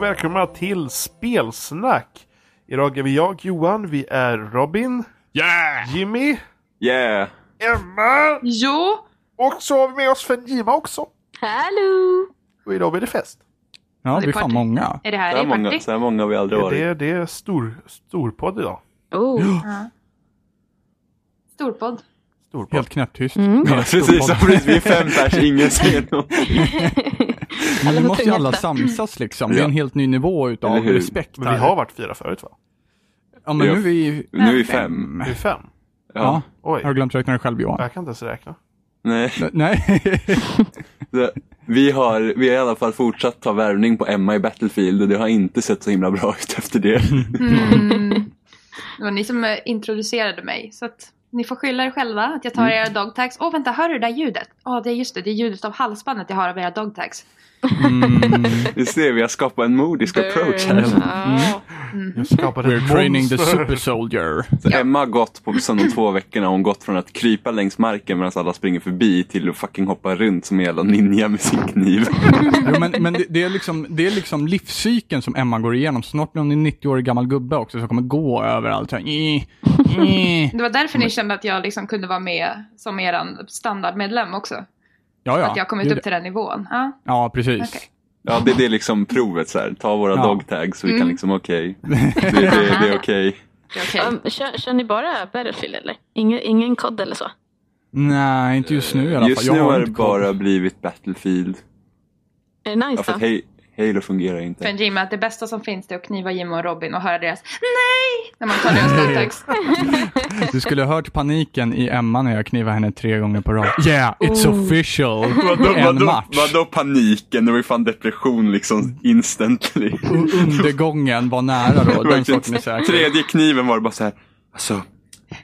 Och välkomna till Spelsnack! Idag är vi jag, Johan, vi är Robin, Yeah! Jimmy, Yeah! Emma Jo, och så har vi med oss Fenjima också. Hallå! Och idag blir det fest. Ja, det det är är fan många. är det här Så här, många, party? så här många har vi aldrig varit. det, det är stor, storpodd idag. Oh. Ja. Storpodd. Storpodd. Helt knäpptyst. Mm. Ja, precis, ja, precis. Vi är fem pers, ingen säger något. Men får måste ju alla samsas liksom. Det är en helt ny nivå utav respekt Men vi har varit fyra förut va? Ja, men nu är vi... Nu är vi fem. Vi är fem. Ja. Ja. Oj, Har du glömt räkna dig själv Johan? jag kan inte ens räkna. Nej. Nej. Vi har, vi har i alla fall fortsatt ta värvning på Emma i Battlefield och det har inte sett så himla bra ut efter det. Mm. Det var ni som introducerade mig. Så att ni får skylla er själva att jag tar Mm. era dogtags. Åh vänta, hör du det där ljudet? Ja, det är just det. Det är ljudet av halsbandet jag har av era dogtags. Mm. Du ser, vi har skapat en modisk approach här. Ja. Jag skapade We're ett training the monster. super soldier. Så Emma har gått på de två veckorna, hon gått från att krypa längs marken medan alla springer förbi till att fucking hoppa runt som en jävla ninja med sin kniv. Jo, men men det, det, är liksom, det är liksom livscykeln som Emma går igenom. Snart när hon är 90-årig gammal gubbe också som kommer gå överallt. Så här, "Eh, eh." Det var därför ni kände att jag liksom kunde vara med som eran standardmedlem också. Ja, ja. Att jag har kommit upp till den nivån. Ja, Ja, precis. okej. Ja, det, det är liksom provet så här. Ta våra Ja. dogtags så vi kan Mm. liksom, okej. Det, det, det är okej. Det är okej. Um, kör, kör ni bara Battlefield eller? Ingen, ingen kod eller så? Nej, inte just nu i alla fall. Just Jag nu har det bara blivit Battlefield. Är det Ja, nice för då? att Halo- fungerar inte. För Jimmy att det bästa som finns det är att kniva Jimmy och Robin och höra deras NEJ! När man tar deras dogtags. Du skulle ha hört paniken i Emma när jag knivade henne tre gånger på rad. Yeah, it's Oh. official. Vadå, en vadå, match. vadå paniken? Det var ju fan depression liksom instantly. Undergången var nära då, den saken är säker. Tredje kniven var det bara så här. Alltså,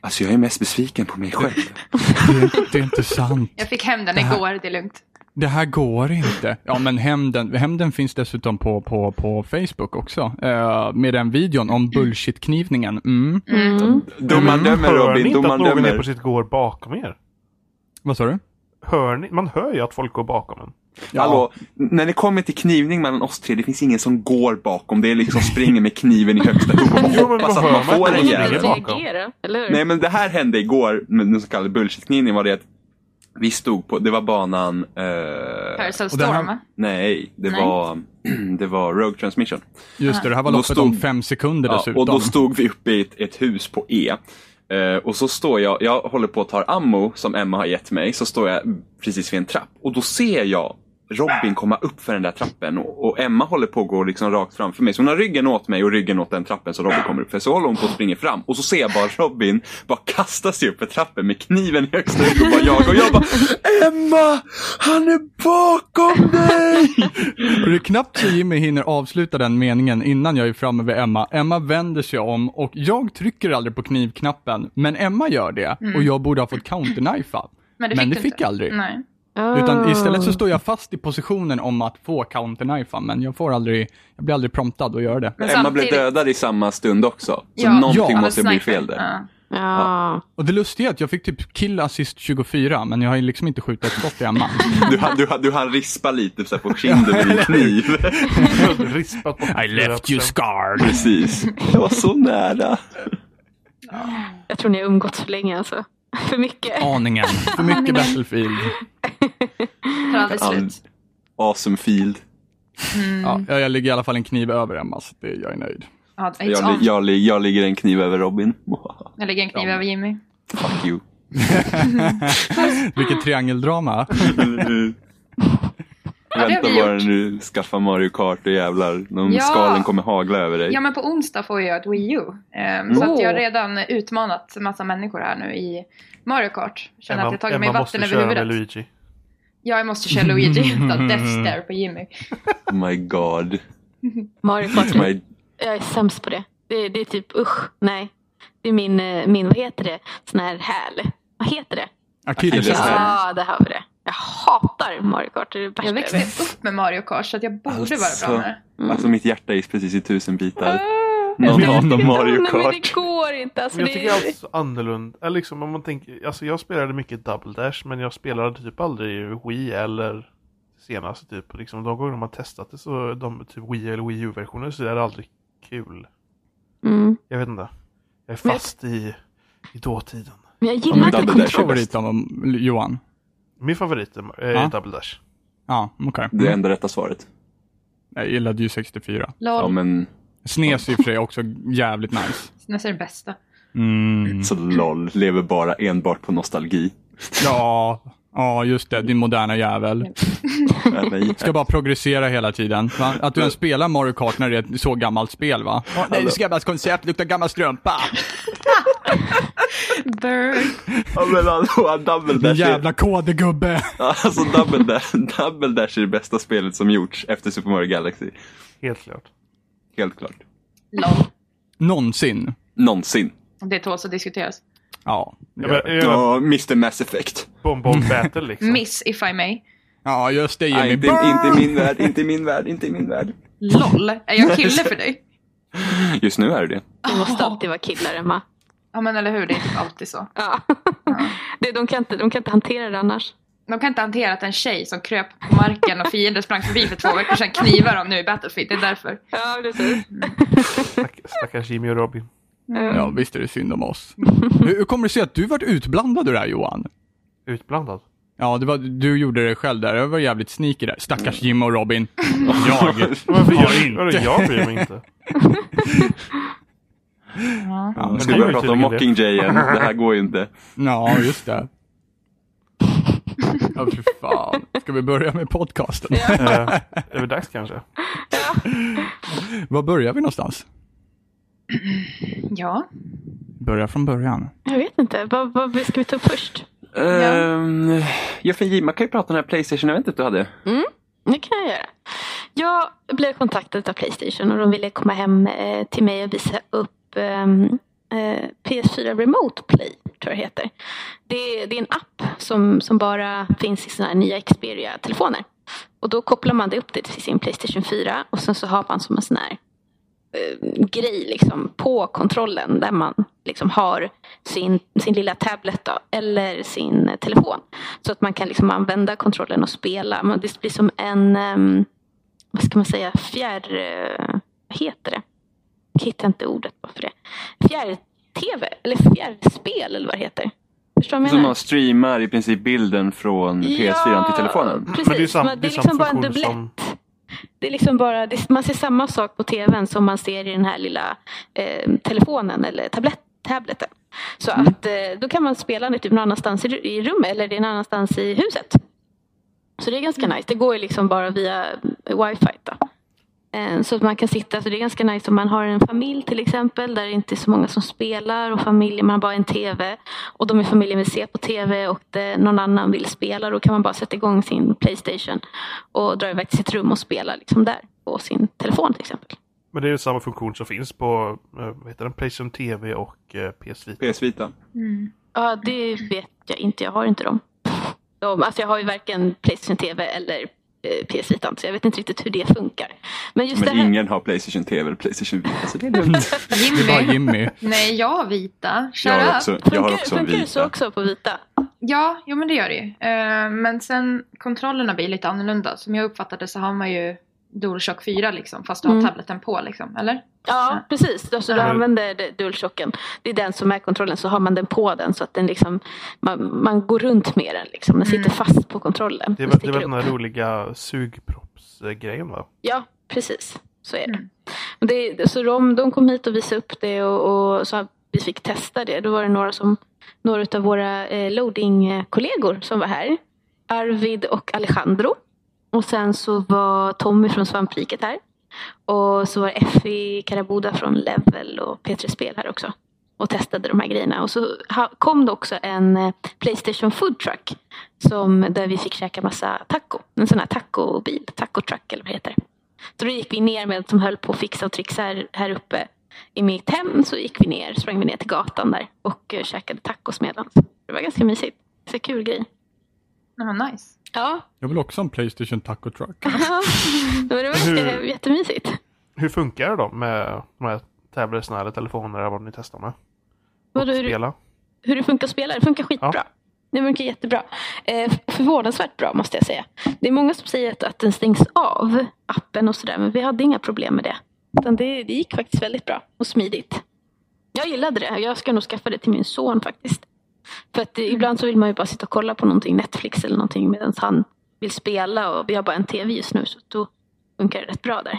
alltså jag är mest besviken på mig själv. Det, det är inte sant. Jag fick hem den igår, det är lugnt. Det här går inte. Ja, men hämnden, hämnden finns dessutom på, på, på Facebook också. Eh, med den videon om bullshit-knivningen. Mm. Mm. Domaren dömer Hör ni Robin, inte att någon är på sitt går bakom er? Vad sa du? Hör ni? Man hör ju att folk går bakom en. Ja. Hallå, när det kommer till knivning mellan oss tre, det finns ingen som går bakom. Det är liksom springer med kniven i högsta hugg och hoppas att man får en jävel. Nej men det här hände igår med den så kallade bullshit-knivningen var det att vi stod på, det var banan, eh, Parasol här- Storm, va? nej, det Nej. var, det var Rogue Transmission. Just det, det här var loppet stod- om fem sekunder Ja, dessutom. och då stod vi uppe i ett, ett hus på E. Eh, och så står jag, jag håller på att ta ammo som Emma har gett mig, så står jag precis vid en trapp. Och då ser jag Robin komma upp för den där trappen och, och Emma håller på att gå liksom rakt framför mig. Så hon har ryggen åt mig och ryggen åt den trappen så Robin kommer upp. För så håller hon på att springa fram och så ser jag bara Robin bara kasta sig upp för trappen med kniven i högsta hugg och bara jag och jag bara Emma! Han är bakom dig! Och det är knappt så Jimmy hinner avsluta den meningen innan jag är framme vid Emma. Emma vänder sig om och jag trycker aldrig på knivknappen, men Emma gör det. Och jag borde ha fått counterknifa. Men det Men fick, det du fick jag aldrig. Nej. Utan istället så Ah. står jag fast i positionen om att få counterknifa, men jag får aldrig, jag blir aldrig promptad att göra det. Men Emma blev samtidigt- dödad i samma stund också. Så Ja. någonting Ja, måste bli fel där. Ja. Ja. Och det lustiga är att jag fick typ kill assist 24, men jag har ju liksom inte skjutit ett skott i Emma. Du, du, du hann rispa lite så här på kinden med din kniv. Rispat på I left you scarred. Precis. Det var så nära. Jag tror ni har umgåtts för länge alltså. För mycket. Aningen. För mycket Battlefield. All- slut. Awesome field. Ja, jag lägger i alla fall en kniv över Emma, så det, jag är nöjd. Ja, Jag, jag, li- jag ligger en kniv över Robin. Jag lägger en kniv Ja. över Jimmy. Fuck you. Vilket triangeldrama. Ja, Vänta bara gjort. du skaffar Mario Kart och jävlar. De Ja. skalen kommer hagla över dig. Ja, men på onsdag får jag ett Wii U. Ehm, Så Oh. att jag har redan utmanat massa människor här nu i Mario Kart. Känner att Emma, jag tagit mig Emma vatten måste över köra med huvudet. Luigi. Ja, jag måste köra Luigi utan Death Stare på Jimmy. Oh my god. Mario Kart. My, Jag är sämst på det. Det, det är typ usch, nej. Det är min, eh, min, vad heter det, sån här häl. Vad heter det? Akilleshäl. Ja, det har vi det. Jag hatar Mario Kart. Det är det Jag växte vet. upp med Mario Kart så att jag borde Alltså. vara bra med det. alltså mitt hjärta är precis i tusen bitar. Ah. Någon hatar Mario Men det Kart. går inte. Alltså, Men jag det, tycker allt är så annorlunda. Eller liksom om man tänker, alltså jag spelade mycket Double Dash men jag spelade typ aldrig Wii eller senaste typ. Liksom, de gånger de har testat det så de typ Wii eller Wii U-versioner så är det aldrig kul. Mm. Jag vet inte. Jag är fast i, i dåtiden. Men jag Ja, gillar inte då, Johan? Min favorit är är Ja. Double Dash. Ja, okej. Det enda rätta svaret. Jag gillade ju 64. LOL. Ja men, SNES i och för sig också jävligt nice. SNES är det bästa. Mm. så LOL lever bara enbart på nostalgi. Ja, ja, just det. Din moderna jävel. Ska bara progressera hela tiden. Va? Att du ens spelar Mario Kart när det är ett så gammalt spel va? Ja, nej, det är gammalt koncept, luktar gammal strumpa. Burn. Ja men alltså, Double Din Dash är, jävla kodegubbe. alltså, Double Dash, Double Dash är det bästa spelet som gjorts efter Super Mario Galaxy. Helt klart. Helt klart. Någonsin. Någonsin. Det tåls att diskuteras. Ja. Jag menar, Ja, Mr Mass Effect. Bomb Bomb Battle liksom. Miss if I may. Ja, just det Nej, Jimmy. inte, inte i min värld, inte i min värld, inte i min värld. LOL. Är jag kille för dig? Just nu är det det. Det måste alltid vara killar, Emma. Ja men eller hur, det är typ alltid så. Ja. Det, de, kan inte, de kan inte hantera det annars. De kan inte hantera att en tjej som kröp på marken och fiender sprang förbi för två veckor sedan knivar dem nu i Battlefield. Det är därför. Ja, precis. Stack, stackars Jimmy och Robin. Ja, visst är det synd om oss. Hur, hur kommer det sig att du vart utblandad i det här Johan? Utblandad. Ja, det var, du gjorde det själv där. Jag var jävligt sneaky där. Stackars Jim och Robin. Jag Varför har jag, vadå, inte. jag bryr mig inte. Ja. Ja, Ska det- vi börja prata om det. Mockingjay igen? Det här går ju inte. Ja, just det. Ja, fy fan. Ska vi börja med podcasten? Eh, är det dags kanske? Var börjar vi någonstans? Ja. Börja från början. Jag vet inte. Vad, vad ska vi ta upp först? Um, Jeffen Jimma kan ju prata om det här Playstation-eventet du hade. Det kan jag göra. Jag blev kontaktad av Playstation och de ville komma hem eh, till mig och visa upp ehm, eh, PS4 Remote Play, tror jag det heter. Det, det är en app som, som bara finns i sådana här nya Xperia-telefoner. Och då kopplar man det upp det till sin Playstation 4 och sen så har man som en sån här grej liksom på kontrollen där man liksom har sin, sin lilla tablet då, eller sin eh, telefon. Så att man kan liksom använda kontrollen och spela. Men det blir som en, ehm, vad ska man säga, fjärr... eh, vad heter det? Jag hittar inte ordet bara för det. Fjärr-tv, eller fjärrspel eller vad det heter. Förstår du menar? man streamar i princip bilden från PS4 till telefonen. Precis, Men det är sam- men det det är liksom bara en dubblett. som- Det är liksom bara, man ser samma sak på tvn som man ser i den här lilla eh, telefonen eller tablett, tableten. Så Mm. att eh, då kan man spela det typ någon annanstans i, i rummet eller någon annanstans i huset. Så det är ganska Mm. nice. Det går ju liksom bara via eh, wifi då. Eh, Så att man kan sitta, så det är ganska nice om man har en familj till exempel där det inte är så många som spelar och familj, man har bara en TV och de i familjen vill se på TV och det, någon annan vill spela då kan man bara sätta igång sin Playstation och dra iväg till sitt rum och spela liksom där på sin telefon till exempel. Men det är ju samma funktion som finns på eh, vad heter den? Playstation TV och eh, PS Vita. PS Vita. Ja, det vet jag inte. Jag har inte dem. De, alltså jag har ju varken Playstation TV eller eh, PS Vita, så jag vet inte riktigt hur det funkar. Men just Men det här... ingen har Playstation TV eller Playstation Vita, så det är lugnt. Det var Jimmy. Jimmy. Nej, jag har vita. Shut Jag har också, jag Funkar, har också en funkar det så Vita. också på vita? Ja, jo men det gör det ju. Eh, men sen kontrollerna blir lite annorlunda. Som jag uppfattade så har man ju DualShock 4 liksom, fast du har Mm. tableten på liksom, eller? Ja, precis. Alltså, du Ja. använder det- DualShocken. Det är den som är kontrollen, så har man den på den så att den liksom, man, man går runt med den. Liksom. Den sitter Mm. fast på kontrollen. Det väl det upp. den här roliga sugproppsgrejen va? Ja, precis. Så är det. Mm. Det så de, de kom hit och visade upp det och, och så att vi fick testa det. Då var det några, som, några av våra eh, loading-kollegor som var här. Arvid och Alejandro. Och sen så var Tommy från Svampriket här. Och så var Effie Karabuda från Level och P3 Spel här också. Och testade de här grejerna. Och så kom det också en eh, Playstation Food Truck. Som, där vi fick käka massa taco. En sån här tacobil, taco truck eller vad det heter. Så då gick vi ner med som höll på att fixa och trixa här, här uppe i mitt hem. Så gick vi ner, sprang vi ner till gatan där och eh, käkade tacos medans. Det var ganska mysigt. Så kul grej. Ja, nice. Ja, Jag vill också ha en Playstation Taco Truck. men det Hur- jättemysigt. Hur funkar det då med de här tableterna eller telefoner eller vad ni testar med? Vadå, Och hur, spela? hur det funkar att spela? Det funkar skitbra. Ja. det funkar jättebra. Eh, förvånansvärt bra måste jag säga. Det är många som säger att, att den stängs av, appen och sådär. Men vi hade inga problem med det. Utan det, det gick faktiskt väldigt bra och smidigt. Jag gillade det. Jag ska nog skaffa det till min son faktiskt. För att eh, ibland så vill man ju bara sitta och kolla på någonting, Netflix eller någonting medan han vill spela och vi har bara en tv just nu så då funkar det rätt bra där.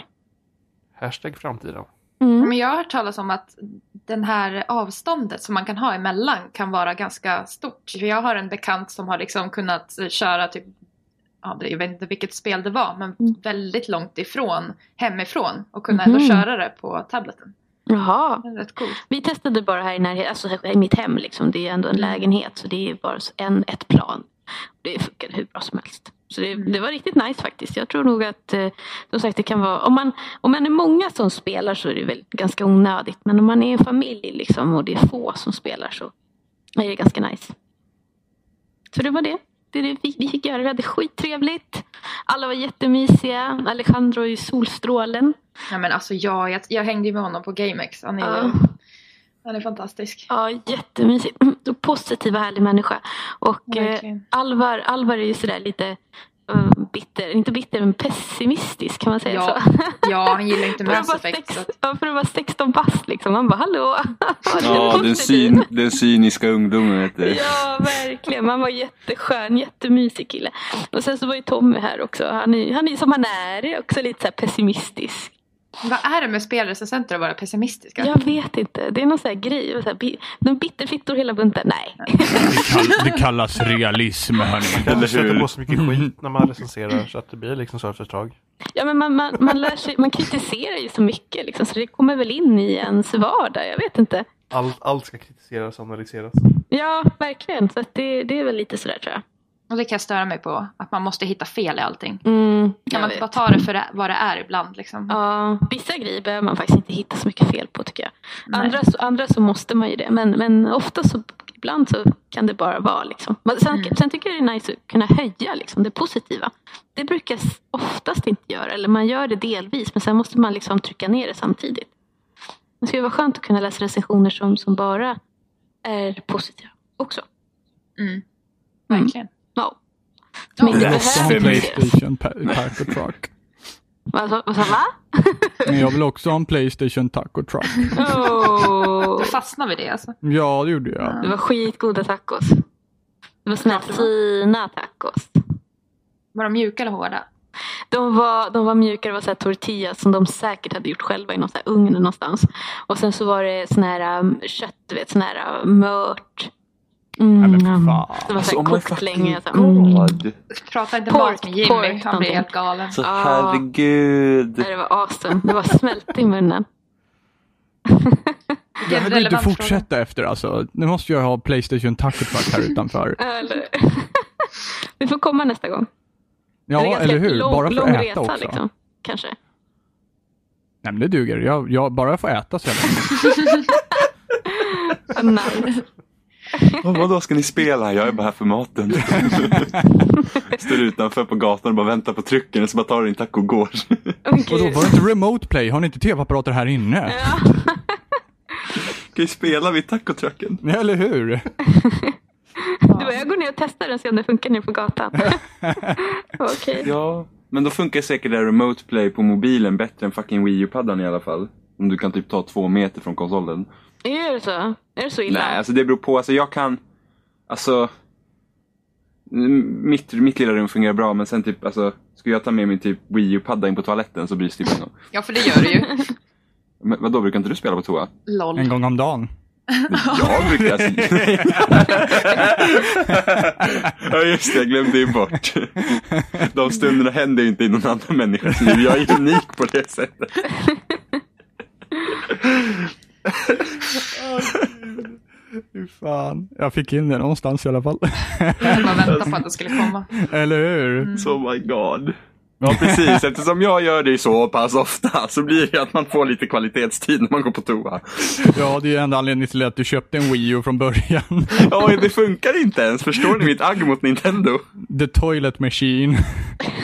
Hashtag framtiden. Mm. Men jag har hört talas om att den här avståndet som man kan ha emellan kan vara ganska stort. För jag har en bekant som har liksom kunnat köra typ, ja, jag vet inte vilket spel det var, men Mm. väldigt långt ifrån, hemifrån och kunna ändå Mhm. köra det på tableten. Jaha. Rätt coolt. Vi testade bara här i närheten, alltså i mitt hem liksom. Det är ändå en lägenhet så det är bara en, ett plan. Det funkade hur bra som helst. Så det, det var riktigt nice faktiskt. Jag tror nog att, eh, som sagt det kan vara, om man, om man är många som spelar så är det väl ganska onödigt. Men om man är en familj liksom och det är få som spelar så är det ganska nice. Så det var det. Det är det vi, vi fick göra. Vi hade skittrevligt. Alla var jättemysiga. Alejandro i solstrålen. Ja, men alltså jag, jag, jag hängde ju med honom på GameX. Han är, Ja. han är fantastisk. Ja, jättemysigt. Mm, Positiv och härlig människa. Och eh. Alvar, Alvar är ju sådär lite bitter, inte bitter men pessimistisk kan man säga Ja, så. Ja, han gillar inte Mass vara Effect. Sex, ja, för att vara 16 bast liksom. Man bara hallå. Ja, den, syn, den cyniska ungdomen vet du. Ja, verkligen. Man var jätteskön, jättemysig kille. Och sen så var ju Tommy här också. Han är, han är som han är, också lite så här pessimistisk. Vad är det med spelrecensenter att vara pessimistiska? Jag vet inte, det är någon sån här grej. Så här, bi- de bitterfittor hela bunten. Nej. Det, kall, det kallas realism, hörni. Eller hur? på så mycket skit när man recenserar så att det blir liksom så tag. Ja, men man, man, man, lär sig, man kritiserar ju så mycket liksom, så det kommer väl in i ens vardag. Jag vet inte. Allt, allt ska kritiseras och analyseras. Ja, verkligen. Så att det, det är väl lite sådär tror jag. Och det kan jag störa mig på. Att man måste hitta fel i allting. Mm, Kan man vet. bara ta det för det, vad det är ibland liksom? Ja, vissa grejer behöver man faktiskt inte hitta så mycket fel på tycker jag. Nej. Andra, så- andra så måste man ju det. Men, men ofta så, ibland så kan det bara vara liksom. Men Sen, Mm. sen tycker jag det är nice att kunna höja liksom, det positiva. Det brukar jag oftast inte göra. Eller man gör det delvis men sen måste man liksom trycka ner det samtidigt. Det skulle vara skönt att kunna läsa recensioner som, som bara är positiva också. Mm. Verkligen. Ja. Inte Också ha behöver en kritiseras. Playstation Taco Truck. Vad sa va? Men jag vill också ha en Playstation Taco Truck. Oh. Du fastnar vid det alltså? Ja, det gjorde jag. Det var skitgoda tacos. Det var såna här fina tacos. Var de mjuka eller hårda? De var, de var mjuka, det var så här tortillas som de säkert hade gjort själva i någon så här ugn någonstans. Och sen så var det sån här um, kött, du vet, sån här um, mört. Mm, Nej, men för fan. Det var så oh här my kokt fucking länge. Så här, mm. Prata inte mat med Jimmy, pork han blir helt galen. Så Ja. herregud. Nej, det var awesome. Det var smälte i munnen. Det här går inte fortsätta efter alltså. Nu måste jag ha Playstation Taco Truck här utanför. Vi får komma nästa gång. Ja, eller hur? Lång, Bara för lång att äta resa, också. Liksom. Kanske. Nej, men det duger. Jag, jag, bara jag får äta så jävla Ah, Nice. Vadå, ska ni spela? Jag är bara här för maten. Står utanför på gatan och bara väntar på trycken och så bara tar du din taco och går. Okej. Vadå, var det inte remote play? Har ni inte tv-apparater här inne? Ja. Ska vi spela vid tacotrucken? Eller hur? Du bara, jag går ner och testar den och ser om det funkar nere på gatan. Okej. Ja, men då funkar säkert det remote play på mobilen bättre än fucking Wii U-paddan i alla fall. Om du kan typ ta två meter från konsolen. Är det så? Är det så illa? Nej, alltså det beror på. Alltså jag kan, alltså mitt, mitt lilla rum fungerar bra men sen typ, alltså ska jag ta med min typ Wii U-padda in på toaletten så blir det typ. Ja, för det gör du ju. Men vadå, brukar inte du spela på toa? LOL. En gång om dagen. Jag brukar alltså... ja just det, jag glömde ju bort. De stunderna händer ju inte i någon annan människas liv. Jag är unik på det sättet. Fy fan. Jag fick in det någonstans i alla fall. Jag bara väntade på att det skulle komma. Eller hur? Mm. So my god. Ja precis, eftersom jag gör det så pass ofta så blir det att man får lite kvalitetstid när man går på toa. Ja, det är ju enda anledningen till att du köpte en Wii U från början. Ja, det funkar inte ens. Förstår ni mitt agg mot Nintendo? The Toilet Machine.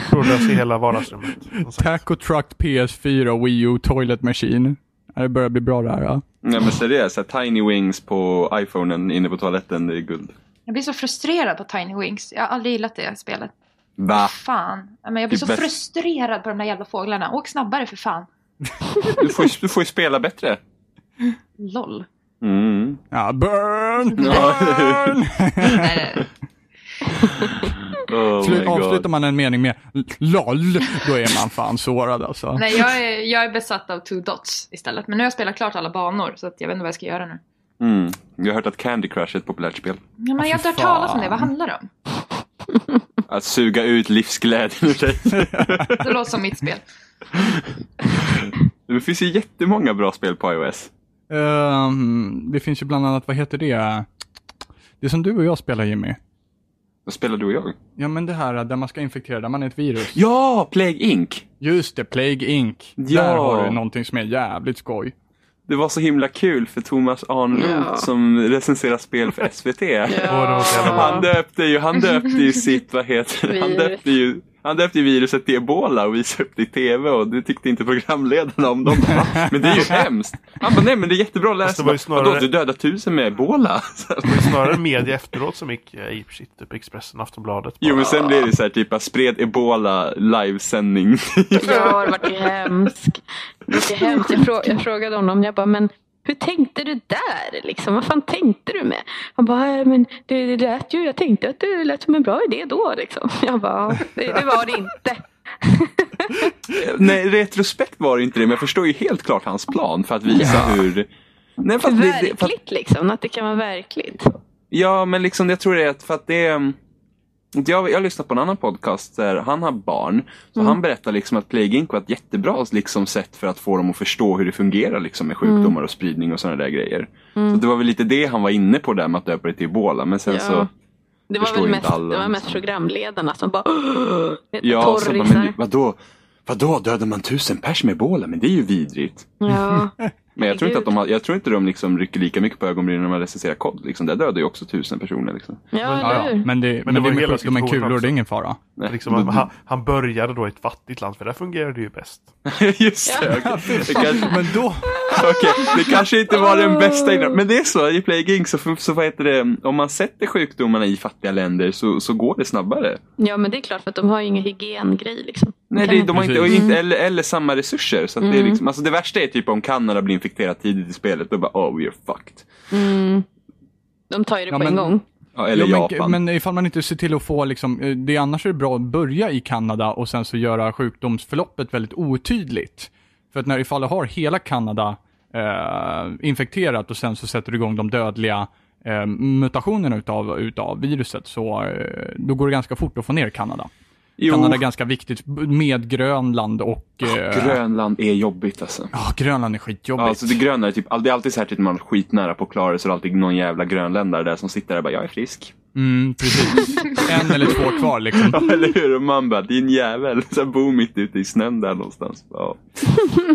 Trådlös i hela vardagsrummet. Taco Truck PS4 och Wii U Toilet Machine. Det börjar bli bra det här. Ja. Nej men seriöst, Tiny Wings på iPhonen inne på toaletten, det är guld. Jag blir så frustrerad på Tiny Wings. Jag har aldrig gillat det spelet. Va? Fan. Men jag blir så bäst. frustrerad på de där jävla fåglarna. Åk snabbare för fan. Du får, ju- du får ju spela bättre. LOL. Mm. Ja, burn! Burn! Oh Slut, avslutar man en mening med LOL, då är man fan sårad alltså. nej jag, är, jag är besatt av Two Dots istället. Men nu har jag spelat klart alla banor så att jag vet inte vad jag ska göra nu. Mm. Jag har hört att Candy Crush är ett populärt spel. Ja, men jag har inte hört talas om det. Vad handlar det om? Att suga ut livsglädjen ur dig. Det låter som mitt spel. Det finns ju jättemånga bra spel på iOS. Ehm, det finns ju bland annat, vad heter det? Det som du och jag spelar Jimmy. Vad spelar du och jag? Ja men det här där man ska infektera, där man är ett virus. Ja, Plague Inc. Just det, Plague Inc. Ja. Där har du någonting som är jävligt skoj. Det var så himla kul för Thomas Arnroth Ja. som recenserar spel för SVT. Bra. Han döpte ju, han döpte ju sitt, vad heter det? Han döpte ju, han döpte ju viruset till ebola och visade upp det i tv och det tyckte inte programledarna om. De bara, "Va? men det är ju hemskt. Han bara, nej men det är jättebra att det läsa. var ju Bara, snarare- "Vadå, Du dödar tusen med ebola. Så- Det var ju snarare media efteråt som gick eh, i shit, typ Expressen, Aftonbladet. Jo men sen blev det så här typ, spred ebola livesändning. Ja, det vart ju hemskt. Det var hemskt. Jag, frå- jag frågade honom, jag bara, men hur tänkte du där? Liksom? Vad fan tänkte du med? Han bara, "Äh, men det, det lät ju, jag tänkte att det lät som en bra idé då. Liksom. Jag bara, "Ja, det, det var det inte. nej, retrospekt var det inte det, men jag förstår ju helt klart hans plan för att visa hur... Nej, för att det, det, för att, Verkligt liksom, att det kan vara verkligt. ja, men liksom jag tror det är att för att det är... Jag, jag har lyssnat på en annan podcast där han har barn. Så han berättar liksom att Plague Inc var ett jättebra liksom, sätt för att få dem att förstå hur det fungerar liksom, med sjukdomar och spridning och sådana där grejer. Så det var väl lite det han var inne på där med att döpa det till ebola. Men sen Ja. så... Det var väl mest, alla, det var mest liksom. programledarna som bara Ja, så bara, torrisar. men vadå? Vadå, dödar man tusen pers med ebola? Men det är ju vidrigt. Ja. Men jag tror inte att de, har, jag tror inte de liksom rycker lika mycket på ögonbrynen när man recenserar kod. Liksom. Där dödar ju också tusen personer. Liksom. ja, Ja, ja. Men det, men det det, var är med hela sjukdomen situationen kulor, också. det är ingen fara. Liksom, han, han, han började då i ett fattigt land, för där fungerade det ju bäst. Just det, okej. det, kanske, Men då, okej, det kanske inte var den bästa innan. Men det är så, i Inc. Så, så vad heter det, om man sätter sjukdomarna i fattiga länder så, så går det snabbare. Ja, men det är klart för att de har ju ingen hygiengrej liksom. Nej, det, de har inte, inte eller, eller samma resurser. Så att det, är liksom, alltså det värsta är typ om Kanada blir infekterat tidigt i spelet. Då bara, oh, we're fucked. Mm. De tar ju det Ja, på men- en gång. Ja, eller Jo, Japan. men, men ifall man inte ser till att få liksom, det annars är det bra att börja i Kanada och sen så göra sjukdomsförloppet väldigt otydligt. För att när ifall du har hela Kanada eh, infekterat och sen så sätter du igång de dödliga eh, mutationerna utav, utav viruset så eh, då går det ganska fort att få ner Kanada. Jo, Kanada är ganska viktigt med Grönland och... Eh, Grönland är jobbigt alltså. Ja, Grönland är skitjobbigt. Ja, alltså det gröna är typ, det är alltid så här typ, när man är skitnära på att klara det så är det alltid någon jävla grönländare där som sitter där och bara, jag är frisk. Mm, precis. en eller två kvar liksom. Ja, eller hur? Och man bara, din jävel. Så bor mitt ute i snön där någonstans. Ja.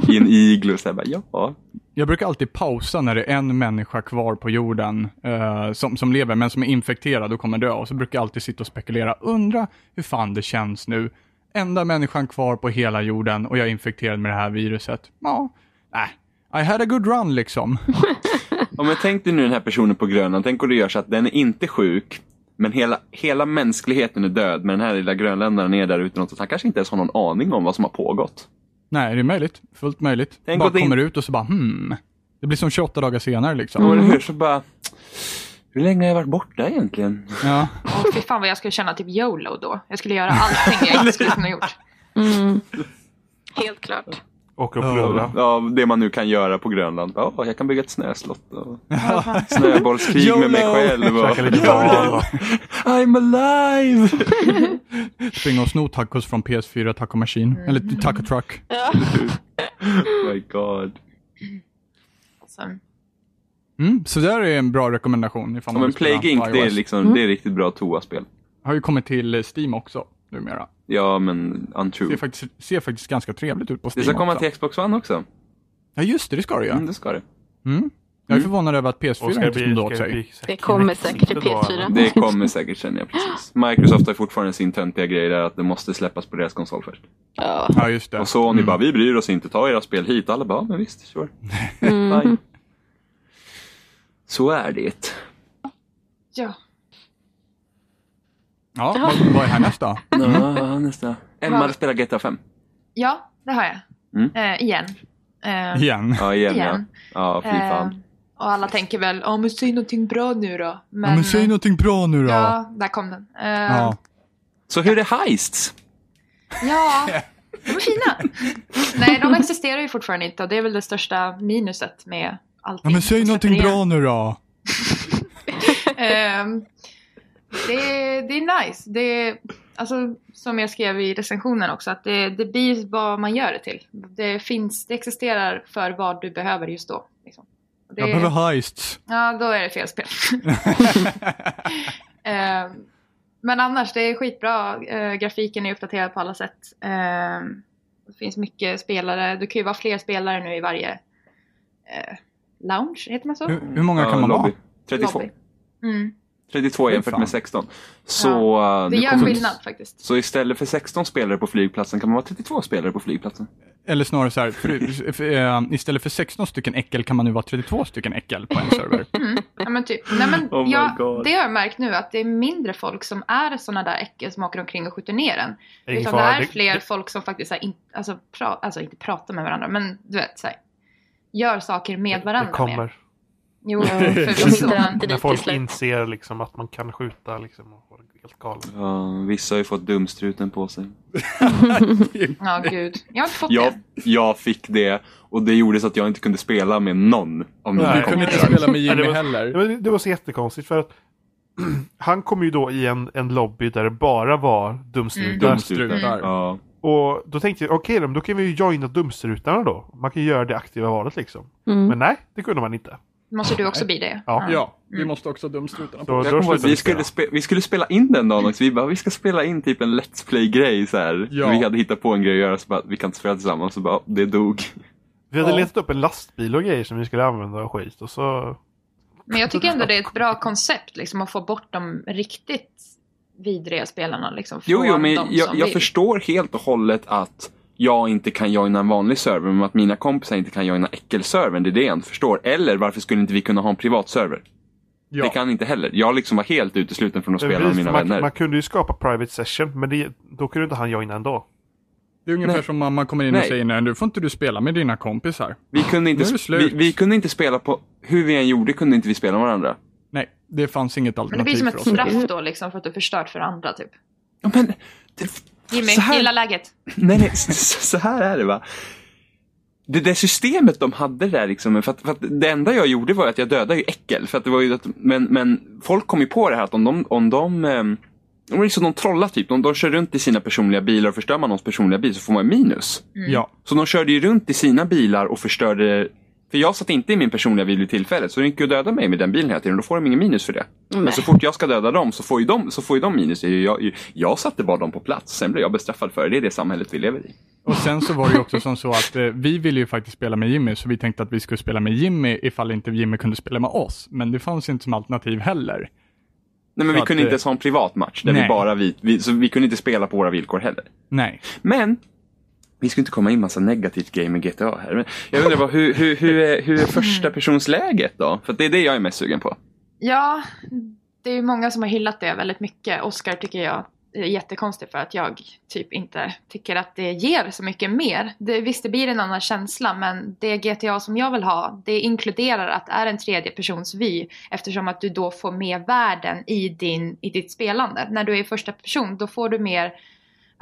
I en iglo. Så här, bara, ja. Jag brukar alltid pausa när det är en människa kvar på jorden eh, som, som lever men som är infekterad och kommer dö. Och så brukar jag alltid sitta och spekulera. Undra hur fan det känns nu. Enda människan kvar på hela jorden och jag är infekterad med det här viruset. Ja, nej. I had a good run liksom. ja men tänk dig nu den här personen på Grönland. Tänk om du gör så att den är inte sjuk. Men hela, hela mänskligheten är död. Men den här lilla grönländaren är där utan att han kanske inte ens har någon aning om vad som har pågått. Nej, det är möjligt. Fullt möjligt. Tänk bara det in- kommer ut och så bara hmm. Det blir som 28 dagar senare liksom. Ja, eller hur? Så bara, hur länge har jag varit borta egentligen? Ja. Åh, fy fan vad jag skulle känna typ YOLO då. Jag skulle göra allting jag inte skulle kunna gjort. Mm. Helt klart. Åka upp Ja. och rulla. Ja, det man nu kan göra på Grönland. Ja, jag kan bygga ett snöslott. Och snöbollskrig med mig YOLO! själv. Och... Käka lite val. I'm alive! Springa och sno tacos från PS4 Taco Machine. Eller Taco Truck. Ja. oh my god. Så, Mm, så där är en bra rekommendation. Ifall Ja, man men vill spela Plague Inc, det är, liksom, det är riktigt bra toaspel. Har ju kommit till Steam också numera. Ja, men Ser untrue. faktiskt, ser faktiskt ganska trevligt ut på Steam Det ska komma också. till Xbox One också. Ja just det, det ska det ju. Mm, det ska det. Mm. Jag är förvånad över att PS4 Och ska det inte snodde åt sig. Det kommer säkert till då? PS4. Det kommer säkert sen, ja precis. Microsoft har fortfarande sin töntiga grej där att det måste släppas på deras konsol först. Ja. Ja just det. Och Sony bara, vi bryr oss inte, ta era spel hit. Alla bara, ja, men visst, sure. Mm. Så är det. ja. Ja, vad, vad är härnäst då? Ja, nästa. Emma Ja. hade spelat GTA 5. Ja, det har jag. Mm. Eh, igen. Eh, Igen. Ja, igen, igen. ja. Ja, fy fan. Eh, och alla tänker väl, ja men säg någonting bra nu då. Men, ja, men säg någonting bra nu då. Ja, där kom den. Eh, Ja. Så hur är heists? Ja, de är fina. Nej, de existerar ju fortfarande inte och det är väl det största minuset med allting. Ja, men säg som någonting släpper bra nu då. Ehm, det, det är nice. Det är, alltså, som jag skrev i recensionen också, att det, det blir vad man gör det till. Det, finns, det existerar för vad du behöver just då. Liksom. Det, Jag behöver heists. Ja, då är det fel spel. Ehm, men annars, det är skitbra. Eh, grafiken är uppdaterad på alla sätt. Ehm, det finns mycket spelare. Du kan ju vara fler spelare nu i varje eh, lounge, heter man så? Hur, hur många kan man lobby. vara? 32. Lobby. Mm. 32 Fy jämfört med 16. Så, uh, Det gör kommer- skillnad faktiskt. Så istället för 16 spelare på flygplatsen kan man vara 32 spelare på flygplatsen. Eller snarare så här, för, för, eh, istället för 16 stycken äckel kan man nu vara 32 stycken äckel på en server. Ja men typ. Nej, men Oh jag, det har jag märkt nu att det är mindre folk som är sådana där äckel som åker omkring och skjuter ner en. Ingen Utan det är fler folk som faktiskt här, in, alltså, pra, alltså inte pratar med varandra men du vet så här, gör saker med Det varandra. kommer. Mer. Jo, förvisso. När folk inser liksom att man kan skjuta liksom och vara helt galen. Ja, vissa har ju fått dumstruten på sig. ja gud. Jag har inte fått Jag, det. jag fick det och det gjorde så att jag inte kunde spela med någon av mina Nej. Jag kunde inte kompisar. spela med Jimmy var- heller. Det var, det var så jättekonstigt för att han kom ju då i en, en lobby där det bara var dumstrutar. Dumstrutar. Ja. Och då tänkte jag, okej då kan vi ju joina dumstrutarna då. Man kan ju göra det aktiva valet liksom. Mm. Men nej, det kunde man inte. Måste du också bli det? Ja. Ja, vi måste också ha dumstrutarna på. Så Jag då vi skulle, vi skulle spela in den dagen också. Vi bara, vi ska spela in typ en Let's Play-grej så här. Ja. Vi hade hittat på en grej att göra så bara, vi kan inte spela tillsammans. Så bara, det dog. Vi hade Ja. letat upp en lastbil och grejer som vi skulle använda och skit och så... Men jag tycker ändå det är ett bra koncept liksom att få bort de riktigt vidriga spelarna liksom. Jo, jo, men jag, jag förstår helt och hållet att jag inte kan joina en vanlig server, men att mina kompisar inte kan joina äckelservern, det är det jag inte förstår. Eller varför skulle inte vi kunna ha en privat server? Ja. Det kan inte heller. Jag liksom var helt utesluten från att spela med mina man, vänner. man kunde ju skapa private session, men det, då kunde inte han joina ändå. Det är ungefär Nej. som mamma kommer in och Nej. säger nej, nu får inte du spela med dina kompisar. Vi kunde, inte, det vi, vi kunde inte spela på, hur vi än gjorde kunde inte vi spela med varandra. Nej, det fanns inget Men det alternativ blir som för ett oss. straff då liksom för att du förstört för andra typ. Ja, men, det, Jimmy, så här- gilla läget. Nej, nej, så, så här är det va. Det där systemet de hade där liksom, för att, för att det enda jag gjorde var att jag dödade ju äckel. För att det var ju att, men, men folk kom ju på det här att om de, om de ehm, de är liksom de trollar typ. De, de kör runt i sina personliga bilar och förstör man någons personliga bil så får man minus. Ja, Så de körde ju runt i sina bilar och förstörde för jag satt inte i min personliga bil vid tillfället så det gick ju att döda mig med den bilen hela tiden. Då får de ingen minus för det. Men Nej. så fort jag ska döda dem så får ju de, så får ju de minus. Jag, jag satte bara dem på plats. Sen blev jag bestraffad för det. Det är det samhället vi lever i. och sen så var det ju också som så att eh, vi ville ju faktiskt spela med Jimmy, så vi tänkte att vi skulle spela med Jimmy ifall inte Jimmy kunde spela med oss. Men det fanns inte som alternativ heller. Nej men Så vi att, kunde eh, inte ens ha en privat match. Där nej. vi bara vi, vi, så vi kunde inte spela på våra villkor heller. Nej. Men vi ska inte komma in massa negativt game med GTA här. Men jag undrar bara, hur, hur, hur, är, hur är första personsläget då? För det är det jag är mest sugen på. Ja, det är ju många som har hyllat det väldigt mycket. Oscar tycker jag är jättekonstigt för att jag typ inte tycker att det ger så mycket mer. Det, visst, det blir en annan känsla men det GTA som jag vill ha det inkluderar att det är en tredje persons vy eftersom att du då får med världen i, din, i ditt spelande. När du är i första person då får du mer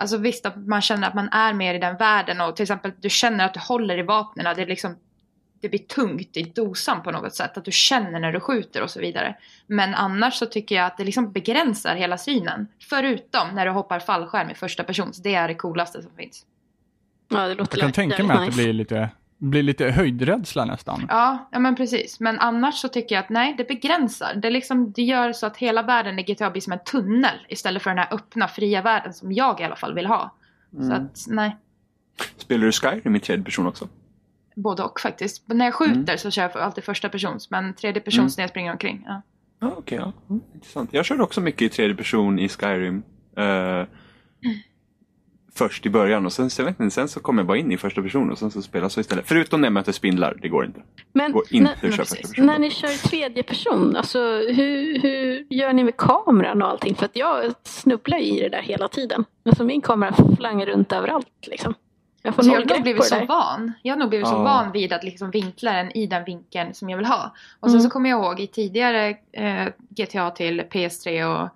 Alltså visst att man känner att man är mer i den världen och till exempel du känner att du håller i vapnen. Det är liksom det blir tungt i dosan på något sätt. Att du känner när du skjuter och så vidare. Men annars så tycker jag att det liksom begränsar hela synen. Förutom när du hoppar fallskärm i första person. Så det är det coolaste som finns. Ja, det låter Jag kan tänka mig att det nice. blir lite, blir lite höjdrädsla nästan. Ja, ja men precis. Men annars så tycker jag att nej, det begränsar. Det, liksom, det gör så att hela världen i GTA blir som en tunnel. Istället för den här öppna, fria världen som jag i alla fall vill ha. Så att nej, Spelar du Skyrim i tredje person också? både och faktiskt. Men när jag skjuter så kör jag alltid första persons. Men tredje persons när jag springer omkring. Ja. Ja, okej. ja. Mm, Intressant. Jag körde också mycket i tredje person i Skyrim. Eh, först i början och sen, sen, inte, sen så kommer jag bara in i första person och sen så spelar jag så istället. Förutom när jag möter spindlar, det går inte. Men går inte när, köra första person. när ni kör i tredje person, alltså, hur, hur gör ni med kameran och allting? För att jag snubblar ju i det där hela tiden. Alltså, min kamera flangar runt överallt. Liksom. Jag får Alltså, jag har nog blivit så där. van. Jag har nog blivit så Ja. van vid att liksom vinkla den i den vinkeln som jag vill ha. Och sen Mm. så kommer jag ihåg i tidigare eh, GTA till PS3 och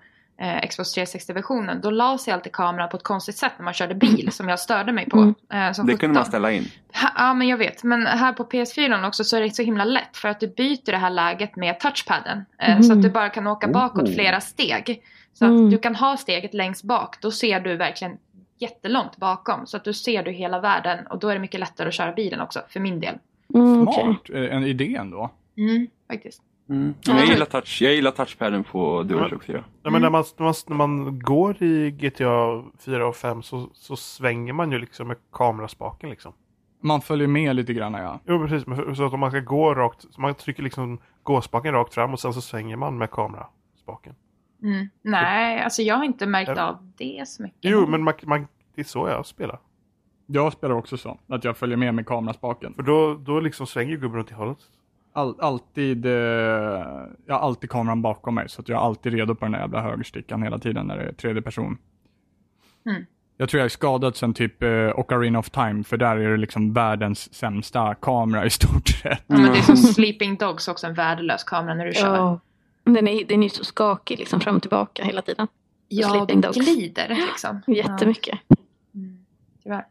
eh, Xbox 360-versionen. Då la sig alltid kameran på ett konstigt sätt när man körde bil som jag störde mig på. Mm. Eh, som Det kunde man 17. ställa in. Ha, ja men jag vet. Men här på PS4 också så är det så himla lätt. För att du byter det här läget med touchpaden. Eh, Mm. Så att du bara kan åka bakåt Oh. flera steg. Så att Mm. du kan ha steget längst bak. Då ser du verkligen jättelångt bakom. Så att du ser du hela världen. Och då är det mycket lättare att köra bilen också. För min del. Mm. Smart, eh, en idé ändå. Mm, faktiskt. Mm. Men jag, gillar touch, jag gillar touchpaden på DualShock 4. Ja, men när, man, när, man, när man går i GTA 4 och 5 så, så svänger man ju liksom med kameraspaken liksom. Man följer med lite grann ja. Jo precis, så att om man ska gå rakt, så man trycker liksom gåspaken rakt fram och sen så svänger man med kameraspaken. Mm. Nej, alltså jag har inte märkt Ja. av det så mycket. Jo men man, man, det är så jag spelar. Jag spelar också så, att jag följer med med kameraspaken. För då, då liksom svänger gubben åt det hållet. All, alltid, eh, jag har alltid kameran bakom mig så att jag är alltid redo på den där jävla högerstickan hela tiden när det är tredje person. Mm. Jag tror jag är skadad sen typ eh, Ocarina of Time för där är det liksom världens sämsta kamera i stort sett. Ja, men det är som Sleeping Dogs också en värdelös kamera när du kör. Ja. Den är, den är ju så skakig liksom fram och tillbaka hela tiden. Ja, Sleeping de Dogs. glider liksom. Jättemycket. Ja, mm, tyvärr.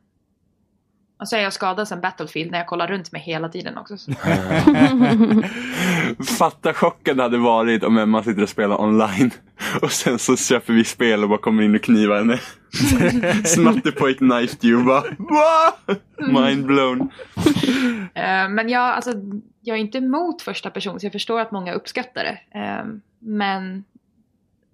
Och så är jag skadad sen Battlefield när jag kollar runt mig hela tiden också. Så. Fatta chocken det hade varit om Emma sitter och spelar online och sen så köper vi spel och bara kommer in och knivar henne. Smatter på ett knife du bara? Mind blown. Eh, Men jag, alltså, jag är inte emot första person så jag förstår att många uppskattar det. Eh, Men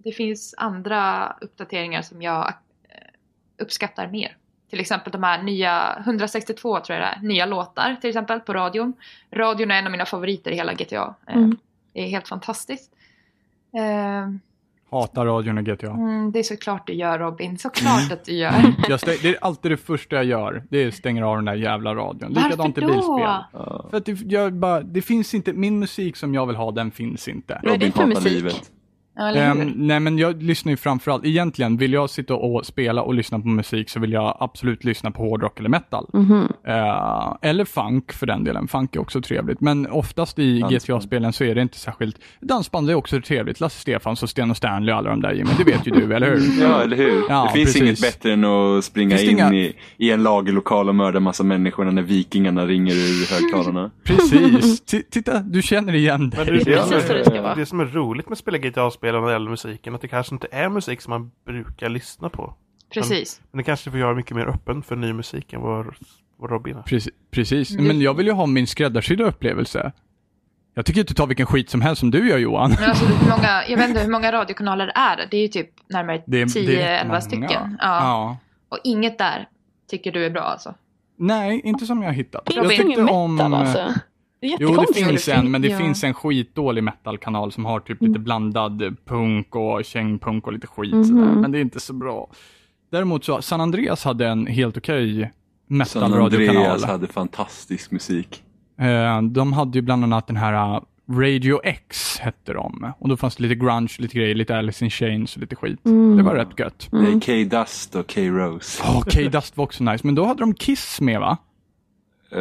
det finns andra uppdateringar som jag eh, uppskattar mer. Till exempel de här nya 162 tror jag det är, nya låtar till exempel på radion. Radion är en av mina favoriter i hela GTA. Eh, Mm. Det är helt fantastiskt. Eh, Hatar radion i GTA. Mm, det är såklart du gör Robin, såklart att du gör. Jag stäng, det är alltid det första jag gör, det är att stänga av den där jävla radion. Varför Likadant i då? bilspel. För att det, jag bara, det finns inte, min musik som jag vill ha, den finns inte. Vad är det Robin för hatar musik? livet. Ja? Ehm, nej men jag lyssnar ju framförallt, egentligen vill jag sitta och spela och lyssna på musik så vill jag absolut lyssna på hårdrock eller metal. Mhm. Eh, eller funk för den delen, funk är också trevligt. Men oftast i. GTA-spelen så är det inte särskilt, dansband är också trevligt. Lasse Stefans och Sten och Stanley och alla de där Jimmy, det vet ju du, eller hur? Ja, eller hur? Ja, det finns precis. inget bättre än att springa in inga- i, i en lagerlokal och mörda massa människor när vikingarna ringer ur högtalarna. Precis. T- titta, du känner igen Men dig. det, är det, så det det som är roligt med att spela GTA-spel när det gäller musiken, att det kanske inte är musik som man brukar lyssna på. Precis. Men det kanske får göra mycket mer öppen för ny musik än vad, vad Robin är. Precis, precis. Mm. men jag vill ju ha min skräddarsydda upplevelse. Jag tycker inte ta vilken skit som helst som du gör Johan. Men alltså, hur många, jag vet inte hur många radiokanaler det är. Det är ju typ närmare Det är, det är rätt 10-11 många. stycken. Ja. Ja. Och inget där tycker du är bra alltså? Nej, inte som jag har hittat. Finns jag tyckte ingen metal alltså? Det Jo, det finns en, men det Ja. finns en skitdålig metalkanal som har typ Mm. lite blandad punk och kängpunk och lite skit Mhm. sådär. Men det är inte så bra. Däremot så, San Andreas hade en helt okej San metal-radiokanal. Andreas hade fantastisk musik. Eh, de hade ju bland annat den här uh, Radio X hette de. Och då fanns det lite grunge, lite grejer, lite Alice in Chains och lite skit. Mm. Det var rätt gött. Det är K-Dust och K-Rose. Åh, K-Dust var också nice. Men då hade de Kiss med va? Eh,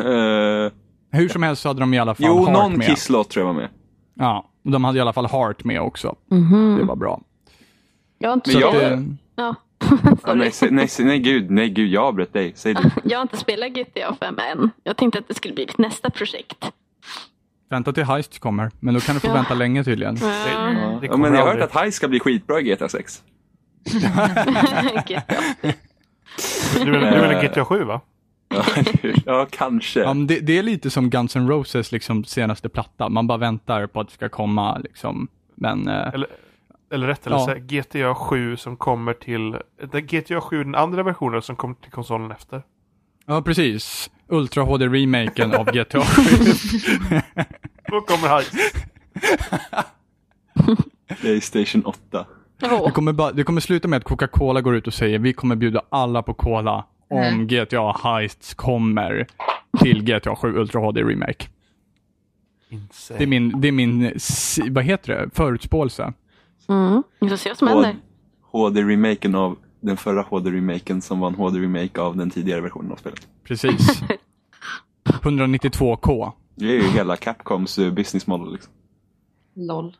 eh, Hur som helst så hade de i alla fall jo, Heart någon med. Kiss-låt tror jag var med. Ja, och de hade i alla fall Heart med också. Mhm. Det var bra. Jag har inte Men jag- spelat... eh, Ja. Ja, nej, nej, nej, gud, nej, gud, jag avbröt dig. Säg du. Jag har inte spelat GTA 5 än. Jag tänkte att det skulle bli nästa projekt. Vänta till Heist kommer, men då kan du få Ja. vänta länge tydligen. Ja. Det Ja, men jag har hört att High ska bli skitbra i GTA 6. GTA. Du menar, du menar GTA 7 va? Ja, kanske. Ja, det, det är lite som Guns N' Roses liksom, senaste platta. Man bara väntar på att det ska komma. Liksom. Men eh, Eller, eller rättare Ja. sagt GTA 7 som kommer till... det- GTA 7, den andra versionen som kommer till konsolen efter. ja, precis. Ultra HD-remaken av GTA 7. Då kommer Heist. Playstation 8. Åh. Det kommer, bara, det kommer sluta med att Coca-Cola går ut och säger vi kommer bjuda alla på Cola om Mm. GTA Heists kommer till GTA 7 Ultra HD Remake. Insane. Det är min, det är min vad heter det, förutspåelse. Mm. Vi får se vad som händer. HD-remaken av den förra HD-remaken som var en HD-remake av den tidigare versionen av spelet. Precis. 192K. Det är ju hela Capcoms eh, business model. Liksom. LOL.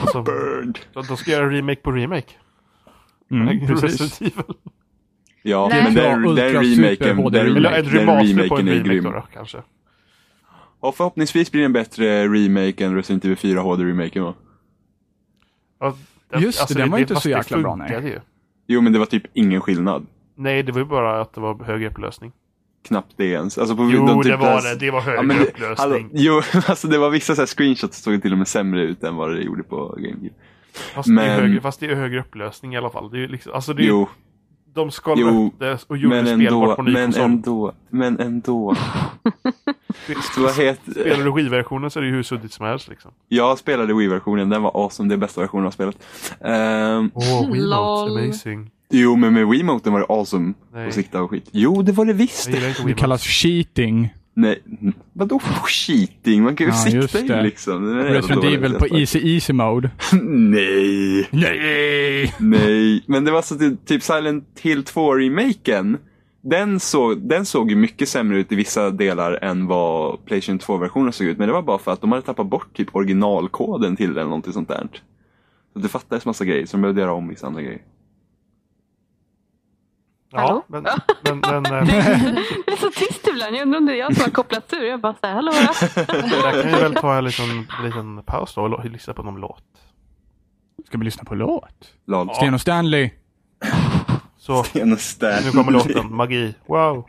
Alltså, Bird. så de ska göra remake på remake. Mm, precis. Ja, Nej. men den, den remaken, den, Eller remake. den remaster på en remaken är grym. då, då kanske. Och förhoppningsvis blir det en bättre remake än Resident Evil 4 HD-remaken va? Ja, Just det, den var inte fast så det jäkla bra, nej. ju. Jo men det var typ ingen skillnad. Nej, det var ju bara att det var högre upplösning. Knappt det ens. Alltså på, Jo, de typ det var ens- det. Det var högre Ja, men det, upplösning. hallå, jo, alltså det var vissa så här screenshots som såg till och med sämre ut än vad det gjorde på GameCube. Fast, det är men- högre, fast det är högre upplösning i alla fall. Det är ju liksom, alltså det är, Jo, de skalade jo, upp det och gjorde men spelbart på ny men konsol. ändå, men ändå. Vad heter... Spelar du Wii-versionen så är det ju hur suddigt som helst liksom. Jag spelade Wii-versionen, den var awesome, det är bästa versionen av spelet. Ehm, Åh, oh. Wiimote, amazing. jo, men med Wiimoten var det awesome Nej. att sikta och skit. Jo, det var det visst! Det kallas cheating. Nej, vadå cheating? Man kan ju Ja, sikta det. liksom. Resident Evil på easy easy mode. Nej! Nej! Nej, men det var så att typ Silent Hill 2-remaken. Den såg, den såg ju mycket sämre ut i vissa delar än vad Playstation 2-versionen såg ut. Men det var bara för att de hade tappat bort typ originalkoden till den eller någonting sånt där. Så det fattades massa grejer, så de behövde göra om vissa andra grejer. Ja, men, men, men eh, Det är så tyst ibland. Jag undrar om det är jag som har kopplat ur. Jag bara såhär, hallå där kan vi väl ta en liten, en liten paus då och lyssna på någon låt. Ska vi lyssna på låt? Lol. Sten och Stanley. Så, Sten och Stanley. nu kommer låten. Magi. Wow.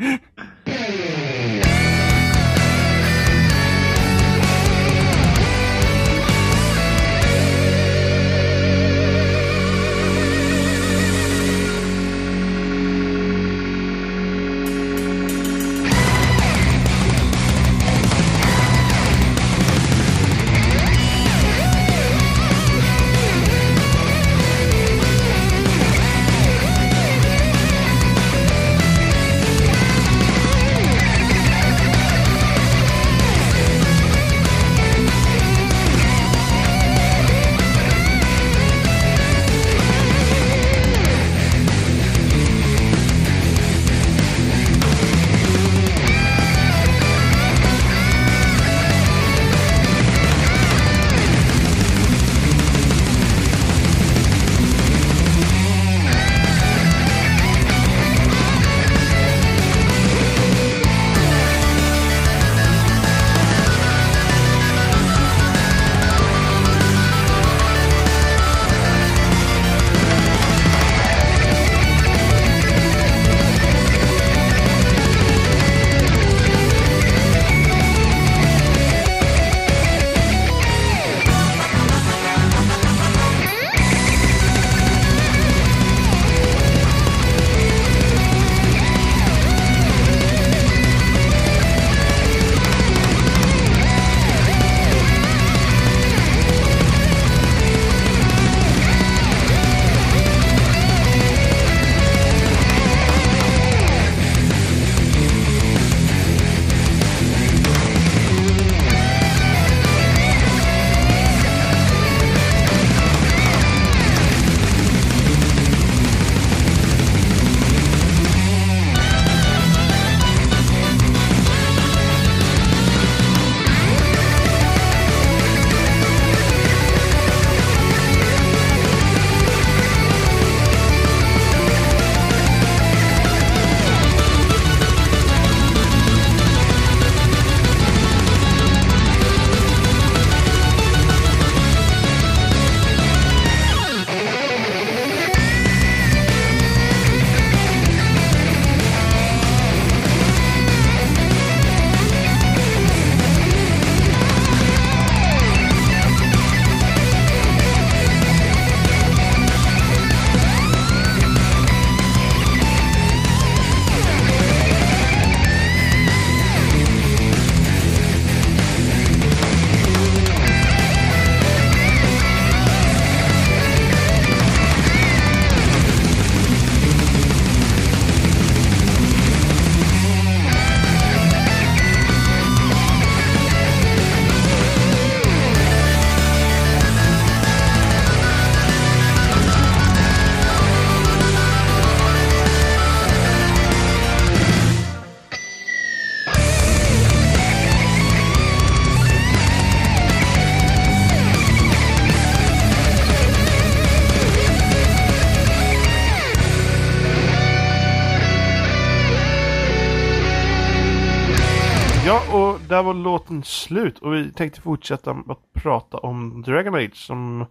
Där var låten slut och vi tänkte fortsätta att prata om Dragon Age som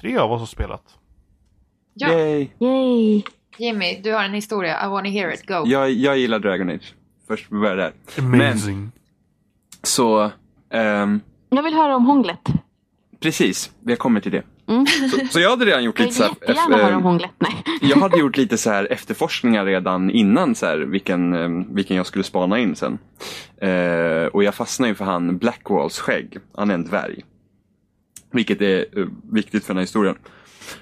tre av oss har spelat. Ja, Yay. Yay! Jimmy, du har en historia. I wanna hear it. Go. Jag, jag gillar Dragon Age. Först vi börjar där. Amazing. Så, ehm, Jag vill höra om hånglet. precis. Vi har kommit till det. Mm. Så, så jag hade redan gjort lite så här, hånglet. Nej. Jag hade gjort lite så här efterforskningar redan innan så här, vilken, eh, vilken jag skulle spana in sen. Eh, och jag fastnade för han Blackwalls skägg. Han är en dvärg. Vilket är eh, viktigt för den här historien.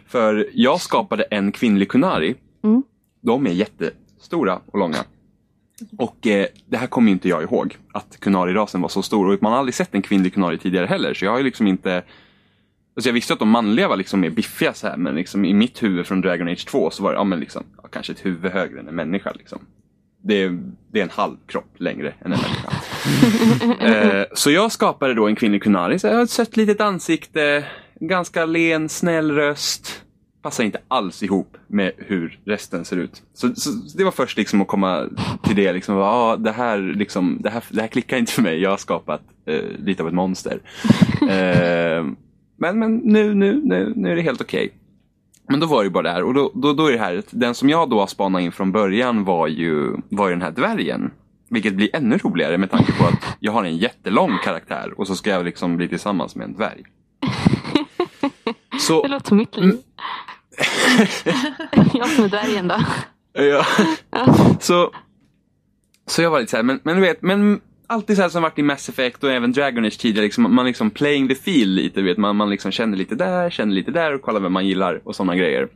För jag skapade en kvinnlig kunari. Mm. De är jättestora och långa. Och eh, det här kommer inte jag ihåg. Att kunarirasen var så stor. Och man har aldrig sett en kvinnlig kunari tidigare heller. Så jag har liksom inte Alltså jag visste att de manliga var liksom mer biffiga så här, men liksom i mitt huvud från Dragon Age 2 så var det ja, men liksom, ja, kanske ett huvud högre än en människa. Liksom. Det, är, det är en halv kropp längre än en människa. eh, så jag skapade då en kvinnlig kunari. Så jag har ett sött litet ansikte, ganska len, snäll röst. Passar inte alls ihop med hur resten ser ut. Så, så det var först liksom att komma till det. Liksom, ah, det, här, liksom, det, här, det här klickar inte för mig. Jag har skapat eh, lite av ett monster. Eh, men, men nu, nu, nu, nu är det helt okej. Men då var det ju bara det här. Och då, då, då är det här, att den som jag då har spanat in från början var ju, var ju den här dvärgen. Vilket blir ännu roligare med tanke på att jag har en jättelång karaktär och så ska jag liksom bli tillsammans med en dvärg. Det Så, låter som mitt liv. jag som är dvärgen då. ja, Ja. så, så jag var lite så här, men, men du vet, men alltid så här som varit i Mass Effect och även Dragon Age tidigare, liksom, man liksom playing the field lite, vet, man, man liksom känner lite där, känner lite där och kollar vem man gillar och sådana grejer.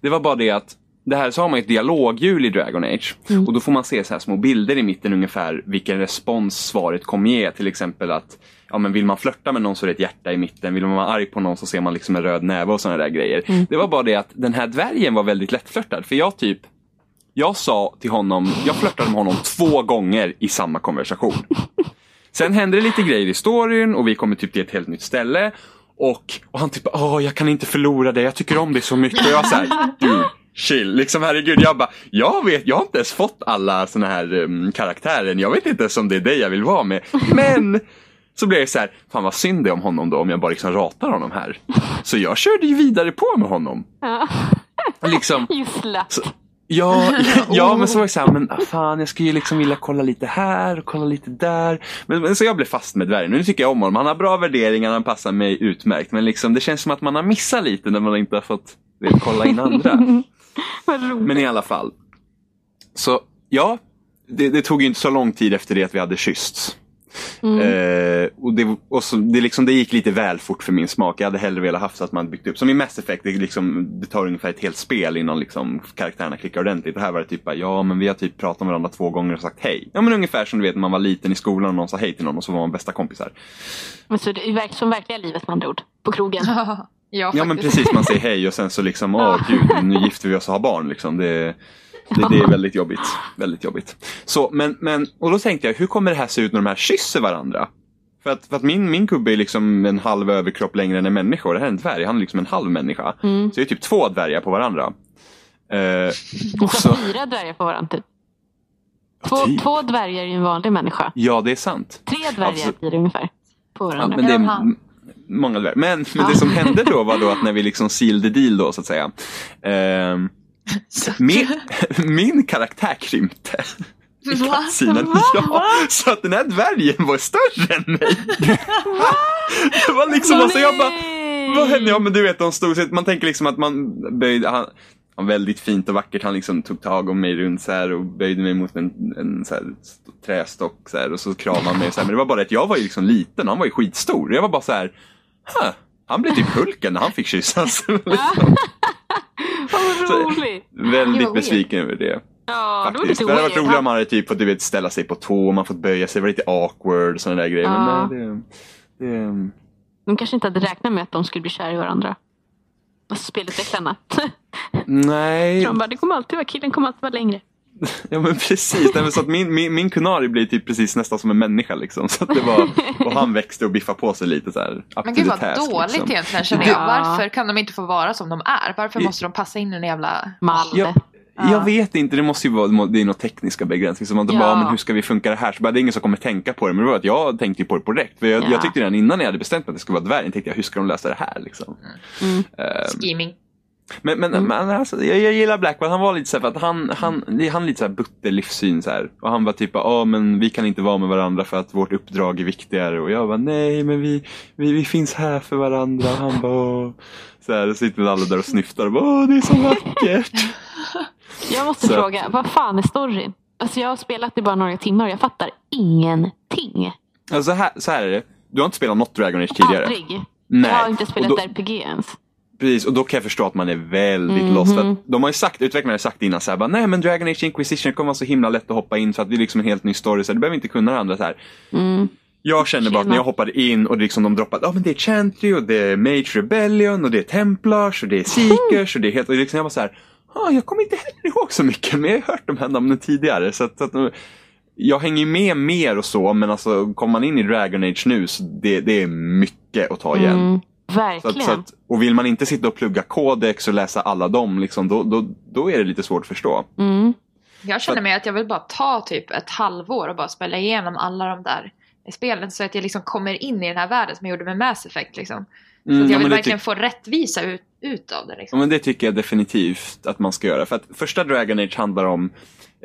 Det var bara det att det här så har man ett dialoghjul i Dragon Age och då får man se så här små bilder i mitten ungefär vilken respons svaret kommer ge. Till exempel att ja, men vill man flörta med någon så är det ett hjärta i mitten. Vill man vara arg på någon så ser man liksom en röd näve och sådana där grejer. Det var bara det att den här dvärgen var väldigt lättflörtad. För jag typ jag sa till honom, jag flörtade med honom två gånger i samma konversation. Sen hände det lite grejer i storyn och vi kommer typ till ett helt nytt ställe. Och, och han typ, åh jag kan inte förlora dig, jag tycker om dig så mycket. Och jag såhär, du, chill. Liksom herregud, jag bara, jag vet, jag har inte ens fått alla såna här um, karaktärer. Jag vet inte ens om det är dig jag vill vara med. Men så blev jag så här, fan vad synd det är om honom då om jag bara liksom ratar honom här. Så jag körde ju vidare på med honom. Ja. Liksom. Så- Ja, ja, men så var jag såhär, men ah, fan jag skulle ju liksom vilja kolla lite här och kolla lite där. Men, men så jag blev fast med dvärgen. Nu tycker jag om honom. Han har bra värderingar, han passar mig utmärkt. Men liksom, det känns som att man har missat lite när man inte har fått vet, kolla in andra. Vad. Men i alla fall. Så ja, det, det tog ju inte så lång tid efter det att vi hade kyssts. Eh, och det, och så, det, liksom, det gick lite väl fort för min smak. Jag hade hellre velat haft att man byggt upp. Som i Mass Effect, det, liksom, det tar ungefär ett helt spel innan liksom, karaktärerna klickar ordentligt. Och här var det typ bara, ja men vi har typ pratat med varandra två gånger och sagt hej. Ja men ungefär som du vet när man var liten i skolan och någon sa hej till någon och så var man bästa kompisar. Men så det är som verkliga livet med andra ord. På krogen. ja, Ja men precis, man säger hej och sen så liksom, åh gud, nu gifter vi oss och har barn. Liksom. Det, det, det är väldigt jobbigt. Väldigt jobbigt. Så, men, men, och då tänkte jag, hur kommer det här se ut när de här kysser varandra? För att, för att min, min gubbe är liksom en halv överkropp längre än en människa och det här är en dvärg, han är liksom en halv människa. Mm. Så det är typ två dvärgar på varandra. Eh, Och så fyra dvärgar på varandra typ. Två, typ. två dvärgar är ju en vanlig människa. Ja, det är sant. Tre dvärgar Absolut. blir det ungefär. På Ja, varandra. men det är många dvärgar. Men, men Ja. det som hände då var då att när vi liksom sealed the deal då så att säga. ehm, min, min karaktär krympte. I Va? kattsinen. Ja, så att den här dvärgen var större än mig. det var liksom, alltså jag bara, vad hände? Ja men du vet, de stod, så- man tänker liksom att man böjde, han, han väldigt fint och vackert, han liksom tog tag om mig runt så här och böjde mig mot en, en så här st- trästock så här, och så kramade han mig så här. Men det var bara att jag var ju liksom liten, han var ju skitstor. Jag var bara så här, huh, han blev typ Hulken när han fick kyssas. liksom. Så- roligt! Väldigt besviken över det. Ja, det var Det hade varit roligare om man hade typ fått du vet, ställa sig på tå och man fått böja sig. Det var lite awkward och sådana där grejer. Ja. Men nej, det, det, De kanske inte hade räknat med att de skulle bli kära i varandra. Och spelutvecklarna. nej, De bara, det kommer alltid vara, killen kommer alltid vara längre. Ja men precis. Nej, men så att min, min, min kunari blir typ precis nästan som en människa liksom. Så att det var, och han växte och biffade på sig lite så här. Men gud vad task, dåligt liksom. egentligen känner Ja. jag. Varför kan de inte få vara som de är? Varför måste de passa in i en jävla... Mall. Ja, Ja. Jag vet inte, det måste ju vara det är några tekniska begränsningar. Så man inte Ja. bara, men hur ska vi funka det här? Så bara, det är ingen som kommer tänka på det. Men det var att jag tänkte på det på direkt. För jag, Ja. jag tyckte redan innan jag hade bestämt mig att det skulle vara dvärgen, tänkte jag, hur ska de lösa det här? Liksom. Mm. Eh, Scheming. Men, men, men alltså, jag, jag gillar Blackwell, han var lite så för att han, han, han lite så här butter livssyn så här. Och han var typ, ja men vi kan inte vara med varandra för att vårt uppdrag är viktigare. Och jag var nej men vi, vi, vi finns här för varandra. Och han bara, "Åh." så här, sitter alla där och snyftar och bara, åh det är så vackert. Jag måste Så- fråga, vad fan är storyn? Alltså jag har spelat i bara några timmar och jag fattar ingenting. Alltså, så, här, så här är det, du har inte spelat något Dragon Age tidigare? Aldrig. Nej. Jag har inte spelat då, RPG ens. Precis, och då kan jag förstå att man är väldigt Mhm. lost. För de har ju sagt, utvecklarna har sagt innan så här, bara, nej men Dragon Age Inquisition kommer vara så himla lätt att hoppa in för att det är liksom en helt ny story, så du behöver inte kunna det andra så här. Mm. Jag känner bara att när jag hoppade in och liksom de droppade, ja men det är Chantry och det är Mage Rebellion och det är Templars och det är Seekers och det är helt, och liksom jag var så här, ah, jag kommer inte heller ihåg så mycket men jag har hört de här namnen tidigare. Så att, så att, jag hänger med mer och så men alltså kommer man in i Dragon Age nu så det, det är mycket att ta igen. Mm. Så Verkligen. att, så att, och vill man inte sitta och plugga kodex och läsa alla dem, liksom, då, då, då är det lite svårt att förstå. Mm. Jag känner mig att jag vill bara ta typ ett halvår och bara spela igenom alla de där spelen så att jag liksom kommer in i den här världen som jag gjorde med Mass Effect. Liksom. Så Mm, jag vill verkligen få rättvisa ut, ut av det. ja, Liksom. men det tycker jag definitivt att man ska göra. För att första Dragon Age handlar om,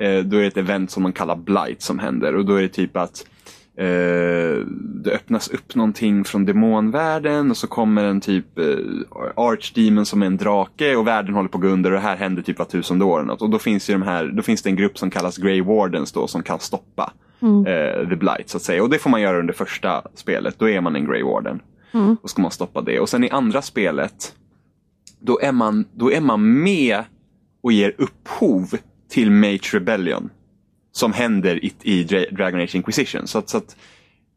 eh, då är det ett event som man kallar Blight som händer. Och då är det typ att eh, det öppnas upp någonting från demonvärlden och så kommer en typ eh, Archdemon som är en drake och världen håller på att gå under och det här händer typ var tusende år. något. Och då finns, ju de här, då finns det en grupp som kallas Grey Wardens då som kan stoppa Mm. eh, The Blight så att säga. Och det får man göra under första spelet. Då är man en Grey Warden. Mm. Och ska man stoppa det. Och sen i andra spelet då är man, då är man med och ger upphov till Mage Rebellion. Som händer i, i Dra- Dragon Age Inquisition. Så att, så att,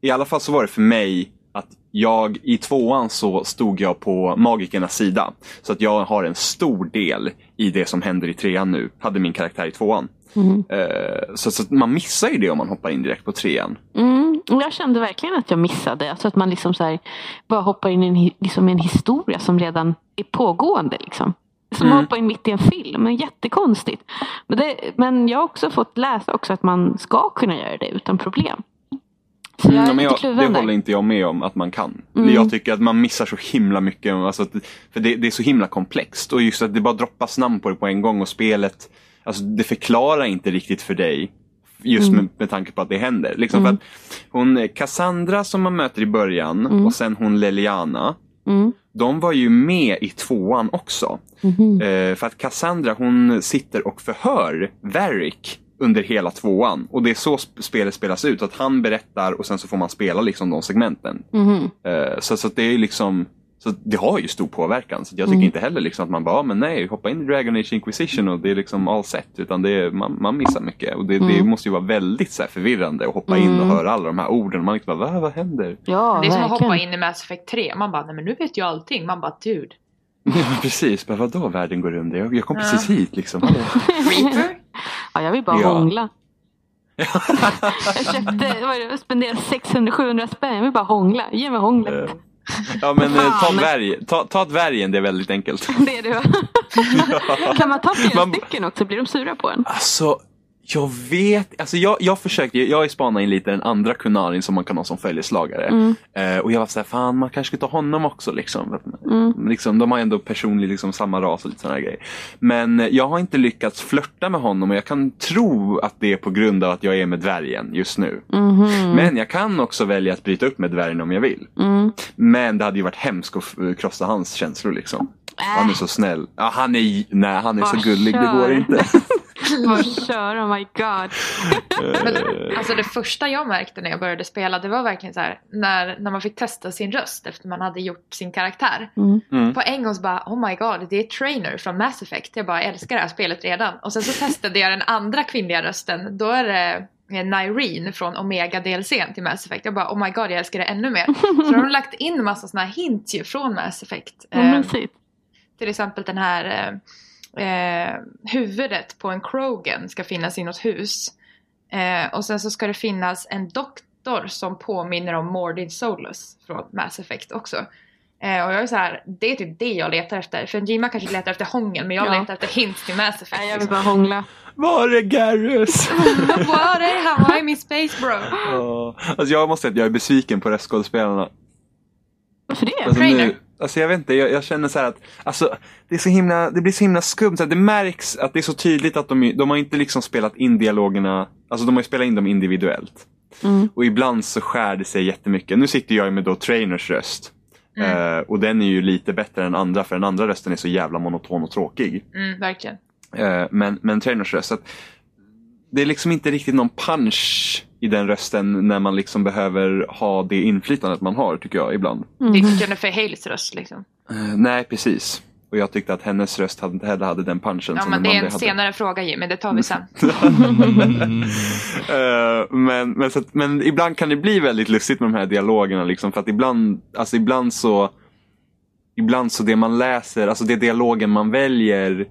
I alla fall så var det för mig att jag i tvåan så stod jag på magikernas sida. Så att jag har en stor del i det som händer i trean nu. Hade min karaktär i tvåan. Mm. Eh, så, så att man missar ju det om man hoppar in direkt på trean. Mm. Jag kände verkligen att jag missade. Alltså att man liksom så bara hoppar in i en, liksom en historia som redan är pågående. Liksom. Som Mm. att hoppa in mitt i en film. Jättekonstigt. Men, det, men jag har också fått läsa också att man ska kunna göra det utan problem. Så jag är Mm, jag, det håller inte jag med om att man kan. Mm. Jag tycker att man missar så himla mycket. Alltså för det, det är så himla komplext. Och just att det bara droppas namn på det på en gång och spelet, alltså det förklarar inte riktigt för dig. Just Mm. med, med tanke på att det händer. Liksom Mm. för att hon, Cassandra som man möter i början Mm. och sen hon Leliana. Mm. De var ju med i tvåan också. Mhm. Eh, för att Cassandra hon sitter och förhör Varric under hela tvåan. Och det är så sp- spelet spelas ut. Att han berättar och sen så får man spela liksom de segmenten. Mhm. Eh, så, så det är liksom så det har ju stor påverkan. Så jag tycker Mm. inte heller liksom att man bara, "Ja, men nej, hoppa in i Dragon Age Inquisition och det är liksom all set. Utan det är, man, man missar mycket. Och det, det Mm. måste ju vara väldigt så här, förvirrande att hoppa in och Mm. höra alla de här orden. Man liksom bara, Va, vad händer? Ja, det är som att hoppa in i Mass Effect 3. Man bara, nej men nu vet jag allting. Man bara, dude. Ja, precis, bara, vadå världen går under? Jag, jag kom Ja. precis hit liksom. Reaper? Ja, jag vill bara Ja. hångla. Jag köpte, vad det, spenderade 600-700 spänn. Jag vill bara hångla. Ge mig hånglet. Ja men eh, ta, Fan. dvärg, ta, ta dvärgen, det är väldigt enkelt. Det är det va? Kan man ta flera Man- stycken också? Blir de sura på en? Alltså, jag vet, alltså jag, jag försökte, jag spanat in lite den andra kunarin som man kan ha som följeslagare. Mm. Eh, och jag var såhär, fan man kanske skulle ta honom också liksom. Mm. liksom de har ändå personlig, liksom samma ras och lite sådana grejer. Men eh, jag har inte lyckats flörta med honom och jag kan tro att det är på grund av att jag är med dvärgen just nu. Mhm. Men jag kan också välja att bryta upp med dvärgen om jag vill. Mm. Men det hade ju varit hemskt att f- krossa hans känslor liksom. Han är Äh, så snäll. Ja, han är, nej, han är så gullig, det går inte. bara kör, oh my god. Eh, Alltså det första jag märkte när jag började spela det var verkligen så här när, när man fick testa sin röst efter man hade gjort sin karaktär. Mm. Mm. På en gång så bara oh my god det är Trainer från Mass Effect. Jag bara älskar det här spelet redan. Och sen så testade jag den andra kvinnliga rösten. Då är det eh, Nyreen från Omega DLCn till Mass Effect. Jag bara oh my god jag älskar det ännu mer. Så de har lagt in massa såna här hints ju från Mass Effect. Vad Eh, till exempel den här eh, eh, huvudet på en Krogan ska finnas i något hus. Eh, och sen så ska det finnas en doktor som påminner om Mordin Solus från Mass Effect också. Eh, och jag är så här, det är typ det jag letar efter. För Jima kanske letar efter hångel men jag Ja. letar efter hints till Mass Effect. Nej, jag vill bara hångla. Var är Garrus? What är Hawaii min space bro? Ja. alltså jag måste säga att jag är besviken på röstskådespelarna. Varför det? Alltså, nu, alltså jag vet inte, jag, jag känner så här att alltså, det, är så himla, det blir så himla skumt. Så det märks att det är så tydligt att de, de har inte liksom spelat in dialogerna, alltså de har ju spelat in dem individuellt. Mm. Och ibland så skär det sig jättemycket. Nu sitter jag med då Trainers röst. Eh, och den är ju lite bättre än andra för den andra rösten är så jävla monoton och tråkig. Mm, verkligen. Eh, men, men Trainers röst. Att det är liksom inte riktigt någon punch i den rösten när man liksom behöver ha det inflytandet man har tycker jag ibland. Mm. Det är inte Jennifer Hales röst liksom. Eh, nej, precis. Och jag tyckte att hennes röst hade, inte heller hade den punchen Ja som men det är en hade. senare fråga Jimmy, det tar vi sen. Eh, men, men, så att, men ibland kan det bli väldigt lustigt med de här dialogerna. Liksom, för att ibland, alltså ibland så Ibland så det man läser, alltså det dialogen man väljer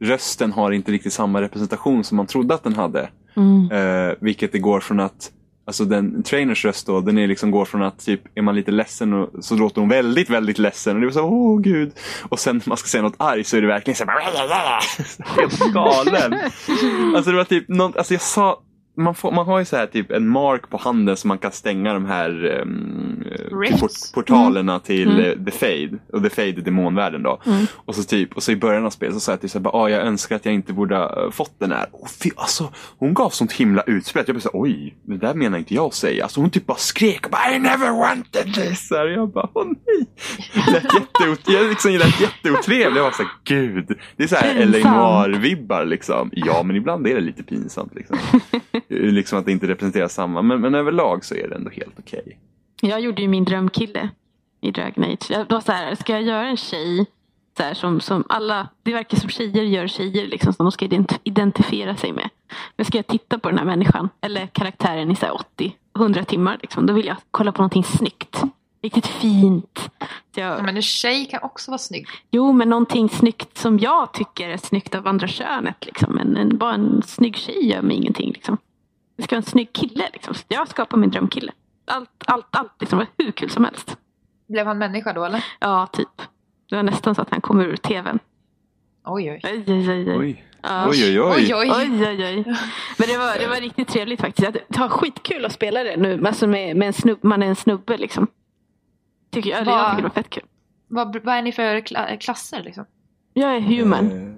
Rösten har inte riktigt samma representation som man trodde att den hade. Mm. Eh, vilket det går från att Alltså den trainers röst då, den är liksom går från att typ är man lite ledsen och, så låter hon väldigt, väldigt ledsen. Och det är så åh gud. Och sen när man ska säga något arg så är det verkligen så här, helt galen. alltså det var typ, någon, alltså jag sa, man, får, man har ju så här typ en mark på handen som man kan stänga de här um, Rifts. portalerna till eh, The Fade. Och The Fade är demonvärlden då. Och så typ, och så i början av spelet så sa jag till så här, bara, ah, jag önskar att jag inte borde ha eh, fått den här. Och fy, alltså, hon gav sånt himla utspel. Jag blev så här, oj, det där menar inte jag att säga. Alltså hon typ bara skrek bara, I never wanted this. Så här, jag bara, åh nej. Lät jätteot, jag liksom lät jätteotrevlig. Jag var så här, gud. Det är så här LA. Noir-vibbar liksom. Ja, men ibland är det lite pinsamt liksom. liksom att det inte representerar samma. Men, men överlag så är det ändå helt okej. Jag gjorde ju min drömkille i Dragon Age. Jag, var så här, ska jag göra en tjej så här, som, som alla, det verkar som tjejer gör tjejer liksom, som de ska ident- identifiera sig med. Men ska jag titta på den här människan eller karaktären i så här 80-100 timmar liksom, då vill jag kolla på någonting snyggt. Riktigt fint. Så jag, Ja, men en tjej kan också vara snygg. Jo, men någonting snyggt som jag tycker är snyggt av andra könet. Liksom. En, en, bara en snygg tjej gör mig ingenting. Liksom. Det ska vara en snygg kille. Liksom. Så jag skapar min drömkille. Allt, allt, allt. Liksom. Var hur kul som helst. Blev han människa då eller? Ja, typ. Det var nästan så att han kom ur tvn. Oj oj. Oj, oj, oj. oj. Oj. Ja. Oj, oj, oj. Oj oj. Oj, oj, oj. Men det var, det var riktigt trevligt faktiskt. Det var skitkul att spela det nu. Alltså med, med en snubbe, man är en snubbe liksom. Tycker jag, Va? jag tycker det var fett kul. Vad, vad är ni för kla- klasser liksom? Jag är human.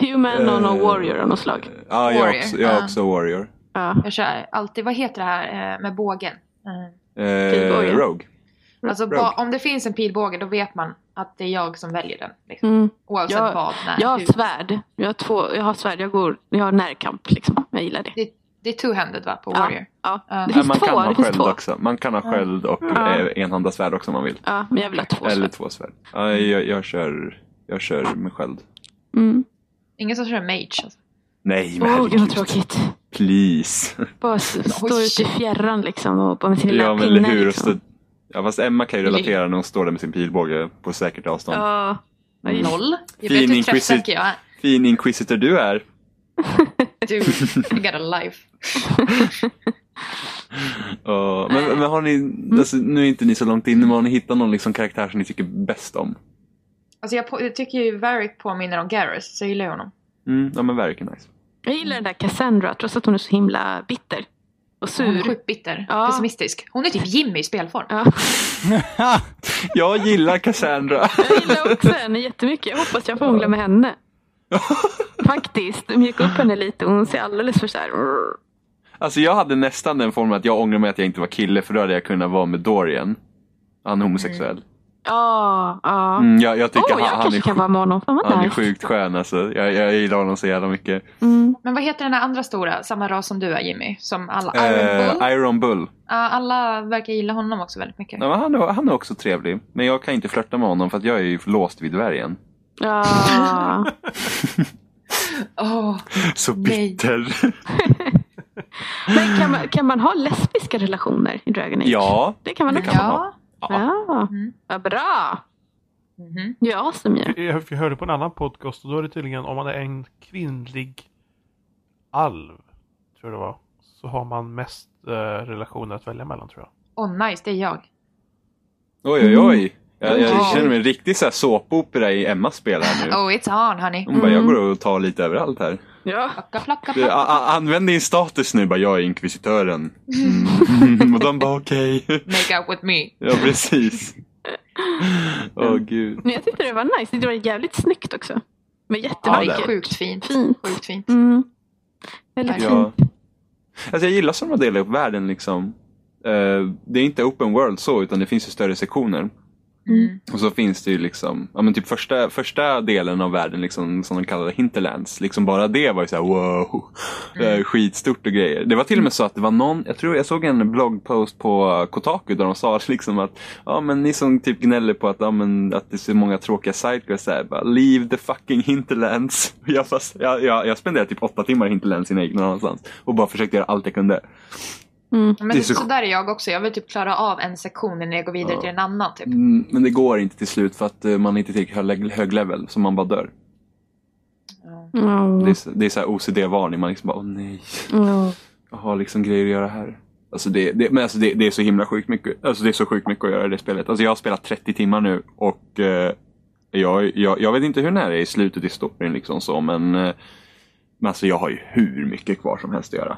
Human och någon eh, warrior av något slag. Ja, jag är också, jag är också warrior. Ja. Jag kör alltid, vad heter det här eh, med bågen? Eh. Rogue. Alltså Rogue. ba- om det finns en pilbåge då vet man att det är jag som väljer den. Liksom. Mm. Oavsett Jag- vad, när, Jag har hur. svärd. Jag har, två, jag har svärd. Jag, går, jag har närkamp liksom. Jag gillar det. Det, det är two-handed va, på Ja. Warrior? Ja. Ja. Det finns man två. kan ha Det finns sköld två. också. Man kan ha sköld och Ja. eh, enhanda svärd också om man vill. Ja, men jag vill ha två Eller svärd. två svärd. Ja, jag, jag, kör, jag kör med sköld. Mm. Ingen som kör mage alltså. Nej, men Åh, gud vad tråkigt. Please. Bara stå ute i fjärran liksom. Och bara med sin lilla Ja, men pinne. eller hur. Och Liksom. stå, ja, fast Emma kan ju relatera när hon står där med sin pilbåge på säkert avstånd. Ja. Just- Noll. Jag Fin vet inquisit- jag är. Fin inquisitor du är. Du, I got a life. Ja, men, men har ni, alltså, nu är inte ni så långt inne, men har ni hittat någon liksom karaktär som ni tycker bäst om? Alltså jag, på, jag tycker ju Varric påminner om Garrus, så jag gillar honom. Mm, ja men verkligen nice. Jag gillar den där Cassandra trots att hon är så himla bitter. Och Hon är sur. sjukt bitter, Ja. pessimistisk. Hon är typ Jimmy i spelform. Ja. Jag gillar Cassandra. Jag gillar också henne jättemycket. Jag hoppas jag får hångla med henne. Faktiskt. Gick upp henne lite och hon ser alldeles för så här. Alltså jag hade nästan den formen att jag ångrar mig att jag inte var kille för då hade jag kunnat vara med Dorian. Han är homosexuell. Ja, ja. Mm, jag, jag tycker Åh, jag han, han, kanske är, kan vara med honom. Vad han är sjukt skön alltså. Jag, jag gillar honom så jävla mycket. Mm. Men vad heter den här andra stora, samma ras som du är Jimmy? Som alla, Iron Bull? Eh, Iron Bull. Ja, alla verkar gilla honom också väldigt mycket. Ja, men han, är, han är också trevlig. Men jag kan inte flörta med honom för att jag är ju låst vid dvärgen. Ja. Åh, Så bitter. Men kan man, kan man ha lesbiska relationer i Dragon Age? ja. Det kan man det också. kan man ha. Ja. Mm. vad bra. Mhm. Ja, som gör. Jag jag hörde på en annan podcast och då är det tydligen om man är en kvinnlig alv, tror jag det var, så har man mest eh, relationer att välja mellan tror jag. Åh nice, det är jag. Oj, oj, oj. Jag, jag Ja. känner mig en riktig såpopera i Emmas spel här nu. Oh, it's on honey. Hon bara, jag går och tar lite överallt här. Ja. Plocka, plocka, Du, plocka. a, a, använd din status nu, bara jag är inkvisitören. Mm. och de bara okej. Make out with me. ja, precis. Åh gud. Men jag tyckte det var nice. Det var jävligt snyggt också. Med Ja, jättevackert. är Sjukt fint. Fint. Sjukt fint. Mm. Väldigt Ja. fint. Alltså jag gillar som de delar upp världen liksom. Eh, det är inte open world så, utan det finns ju större sektioner. Mm. Och så finns det ju liksom, ja men typ första, första delen av världen liksom, som de kallar det, Hinterlands. Liksom bara det var ju såhär wow, mm. skitstort och grejer. Det var till och med så att det var någon, jag tror jag såg en bloggpost på Kotaku där de sa liksom att ja men ni som typ gnäller på att, ja, men, att det är så många tråkiga sidequests här, bara leave the fucking Hinterlands. Jag, fast, jag, jag, jag spenderade typ åtta timmar i Hinterlands innan jag gick någon annanstans och bara försökte göra allt jag kunde. Mm. Men Det är så- så... där är jag också. Jag vill typ klara av en sektion innan jag går vidare Ja. till en annan. Typ. Mm, men det går inte till slut för att eh, man är inte tillräckligt hög, hög level, så man bara dör. Ja. Det är, så- det är så OCD-varning, man liksom bara åh nej. Ja. Jag har liksom grejer att göra här. Alltså det, det, men alltså det, det är så himla sjukt mycket. Alltså det är så sjukt mycket att göra i det spelet. Alltså jag har spelat 30 timmar nu och eh, jag, jag, jag vet inte hur nära jag är i slutet i storyn liksom så men, eh, men alltså jag har ju hur mycket kvar som helst att göra.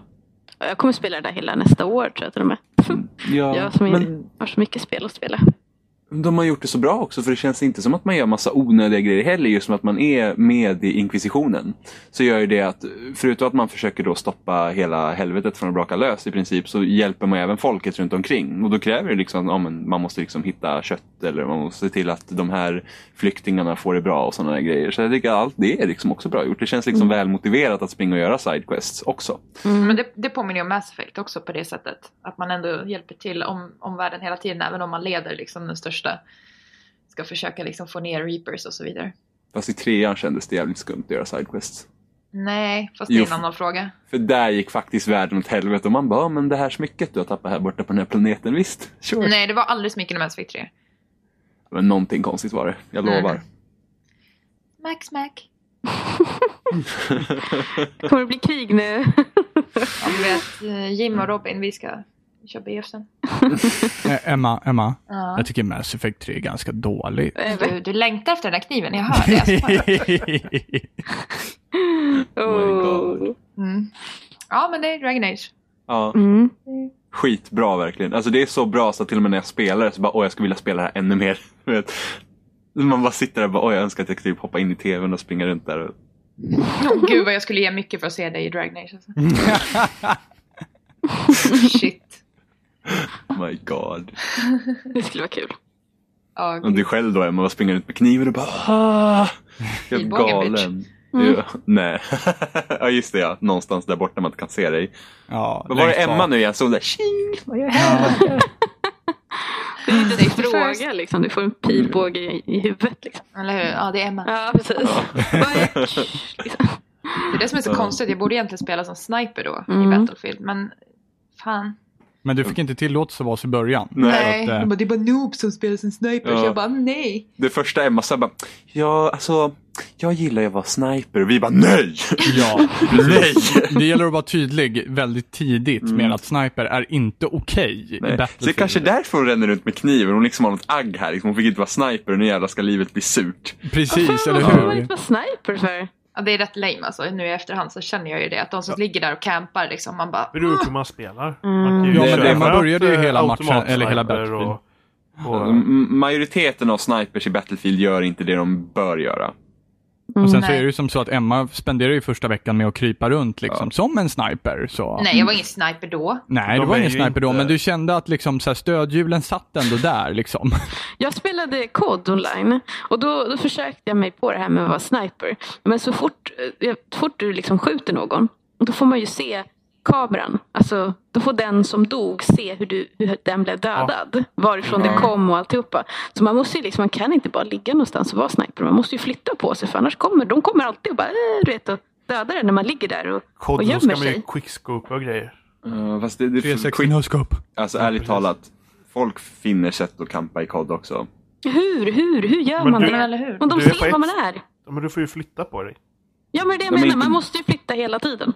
Jag kommer spela det där hela nästa år tror jag till och med. Ja, Jag som men har så mycket spel att spela. De har gjort det så bra också för det känns inte som att man gör massa onödiga grejer heller just som att man är med i inkvisitionen. Så gör ju det att förutom att man försöker då stoppa hela helvetet från att braka lös i princip så hjälper man även folket runt omkring. Och då kräver det liksom att ja, man måste liksom hitta kött eller man måste se till att de här flyktingarna får det bra och sådana där grejer. Så jag tycker att allt det är liksom också bra gjort. Det känns liksom väl motiverat att springa och göra sidequests också. Men det, det påminner ju om Mass Effect också på det sättet. Att man ändå hjälper till om, om världen hela tiden, även om man leder liksom den största. Ska försöka liksom få ner Reapers och så vidare. Fast i trean kändes det jävligt skumt att göra sidequests. Nej, fast det är en annan fråga. För där gick faktiskt världen åt helvete och man bara, "Ja, men det här smycket du har tappat här borta på den här planeten, visst, sure. Nej, det var alldeles mycket i Mass Effect 3. Men någonting konstigt var det, jag Mm. lovar. Smack, smack. Kommer det bli krig nu? Ja, du vet, eh, Jim och Robin, vi ska köra BF sen. Eh, Emma, Emma. Ja. Jag tycker Mass Effect 3 är ganska dålig. Du, du längtar efter den där kniven, jag hör det. Oh. Mm. Ja, men det är Dragon Age. Ja, Mm. skitbra verkligen. Alltså det är så bra så att till och med när jag spelar det så bara, åh jag skulle vilja spela det här ännu mer. Man bara sitter där och bara, åh jag önskar att jag kunde typ hoppa in i tvn och springa runt där. Och... Oh, gud vad jag skulle ge mycket för att se dig i Dragon Age. Alltså. Shit. Oh my god. Det skulle vara kul. Ja, Och du själv då Emma, bara springer runt med kniven och bara, ah, jag är bitch. galen. Ja, nej. ja just det ja, någonstans där borta man inte kan se dig. Ja, Vad var det längst Emma bak. nu igen? Såg där, tjing, vad gör Ja. Det är inte Safety fråga liksom. Du får en pilbåge i, i huvudet. Liksom. Eller hur? Ja, det är Emma. Ja, precis. Är- liksom. Det är det som är så Ja. konstigt. Jag borde egentligen spela som sniper då Mm. i Battlefield. Men fan. Men du fick inte tillåtelse att vara så i början. Nej. Att, de bara, det är bara noob som spelar som sniper. Ja. Så jag bara, nej. Det första Emma sa bara, ja alltså, jag gillar ju att vara sniper. Och vi bara, nej! Ja, nej! det gäller att vara tydlig väldigt tidigt Mm. med att sniper är inte okej nej. Så det är kanske därför hon ränner runt med kniven. Hon liksom har något agg här. Liksom. Hon fick inte vara sniper och nu jävlar ska livet bli surt. Precis, eller fan, Vad var det hur? för sniper för? Ja, det är rätt lame alltså. Nu i efterhand så känner jag ju det. Att de som ligger där och campar liksom, man bara... beror på hur man spelar. Mm. Man Ja, men det- man började ju hela matchen, eller hela Battlefield. Och, och, M- majoriteten av snipers i Battlefield gör inte det de bör göra. Och sen så Nej. är det ju som så att Emma spenderar ju första veckan med att krypa runt liksom, som en sniper. Så. Nej, jag var ingen sniper då. Nej, det var ingen sniper då, inte- men du kände att liksom, så här, stödhjulen satt ändå där. Liksom. Jag spelade kod online och då, då försökte jag mig på det här med att vara sniper. Men så fort, eh, så fort du liksom skjuter någon, då får man ju se kameran. Alltså, då får den som dog se hur, du, hur den blev dödad. Varifrån det kom och alltihopa. Så man måste ju liksom, man kan inte bara ligga någonstans och vara sniper. Man måste ju flytta på sig för annars kommer de kommer alltid och bara, äh, du vet, och dödar en när man ligger där och, och kod, då ska gömmer man ju sig. quickscope och grejer. Uh, fast det, det, 360 no-scope. alltså Ja, ärligt talat, folk finner sätt att kampa i kod också. Hur, hur, hur gör Men man du- det? Eller hur? Om de ser ett- var man är. Ja, men du får ju flytta på dig. Ja men det jag De menar, inte- man måste ju flytta hela tiden.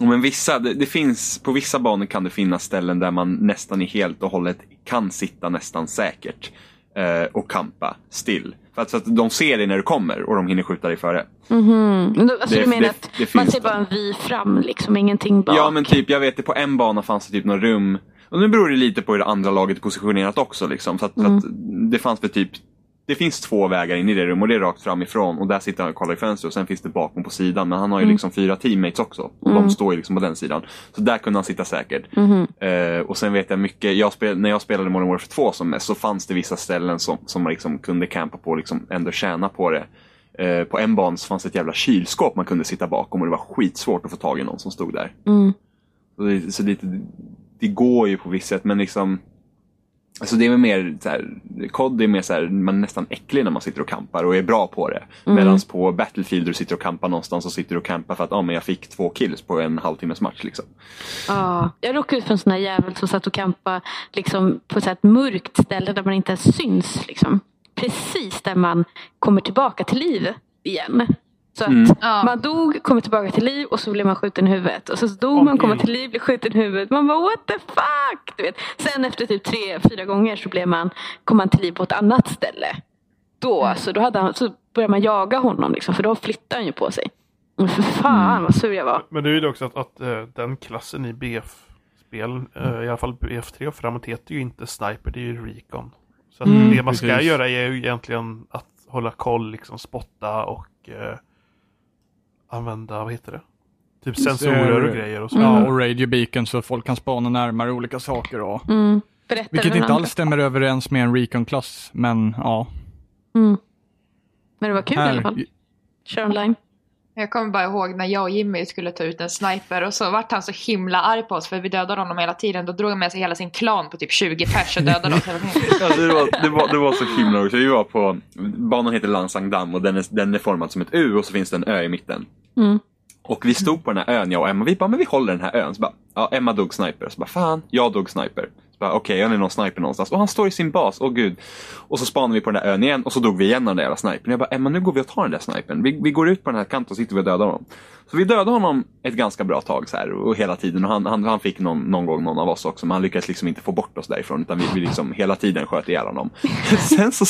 Men vissa, det, det finns, på vissa banor kan det finnas ställen där man nästan i helt och hållet kan sitta nästan säkert. eh, och kampa still. För att, så att de ser dig när du kommer och de hinner skjuta dig före. Mhm. Men då- Alltså Det- du menar det- att det man ser bara en vy fram liksom, ingenting bak? Ja men typ, jag vet det på en bana fanns det typ något rum. Och nu beror det lite på hur det andra laget är positionerat också. Liksom, för att, för att det fanns för typ det finns två vägar in i det rummet och det är rakt framifrån och där sitter han och kollar i fönstret och sen finns det bakom på sidan men han har ju liksom fyra teammates också och de står ju liksom på den sidan. Så där kunde han sitta säkert. Eh, och sen vet jag mycket, jag spel, när jag spelade Modern Warfare 2 som mest så fanns det vissa ställen som, som man liksom kunde campa på och liksom ändå tjäna på det. Eh, på en ban så fanns det ett jävla kylskåp man kunde sitta bakom och det var skitsvårt att få tag i någon som stod där. Mm. Så det, så lite, det går ju på visst sätt men liksom Alltså det är mer så här, COD är mer så här, man är nästan äcklig när man sitter och kampar och är bra på det. Mm. Medan på Battlefield där du sitter och kampar någonstans och sitter och kampar för att ah, men jag fick två kills på en halvtimmes match. Liksom. Ja, jag råkade ut för en sån här jävel som satt och kampade liksom, på så ett mörkt ställe där man inte ens syns. Liksom. Precis där man kommer tillbaka till liv igen. Så att Mm. Man dog, kommer tillbaka till liv och så blev man skjuten i huvudet. Och så dog man, kommer till liv, blir skjuten i huvudet. Man bara what the fuck! Du vet. Sen efter typ tre, fyra gånger så blev man, kom man till liv på ett annat ställe. Då, alltså, då hade han, så började man jaga honom liksom, för då flyttade han ju på sig. Men för fan vad sur jag var. Men det är ju det också att, att eh, den klassen i BF-spel, eh, i alla fall BF3 och framåt, heter ju inte Sniper, det är ju Recon. Så Mm. det man ska Precis. göra är ju egentligen att hålla koll, liksom spotta och eh, använda, vad heter det? Typ sensorer och grejer och så. Ja, och radio beacon så folk kan spana närmare olika saker. Och, Mm. Berätta vilket inte alls stämmer överens med en recon-klass, men ja. Mm. Men det var kul i alla Här, fall. Kör online. Jag kommer bara ihåg när jag och Jimmy skulle ta ut en sniper och så vart han så himla arg på oss för vi dödade honom hela tiden. Då drog han med sig hela sin klan på typ 20 pers och dödade oss. hela tiden. Ja, det, var, det, var, det var så himla roligt. Vi var på, banan heter Lansangdam och den är, den är formad som ett U och så finns det en ö i mitten. Mm. Och vi stod på den här ön, jag och Emma. Vi bara, men vi håller den här ön. Så bara, ja, Emma dog sniper. Så bara, fan, jag dog sniper. Okej, okay, är någon sniper någonstans? Och han står i sin bas, åh gud. Och så spanade vi på den där ön igen och så dog vi igen av den där jävla snipern. Jag bara, Emma nu går vi och tar den där snipern. Vi, vi går ut på den här kanten och sitter vi och dödar honom. Så vi dödade honom ett ganska bra tag så här och hela tiden. Och han, han, han fick någon, någon gång någon av oss också, men han lyckades liksom inte få bort oss därifrån. Utan vi, vi liksom hela tiden sköt ihjäl honom. sen så,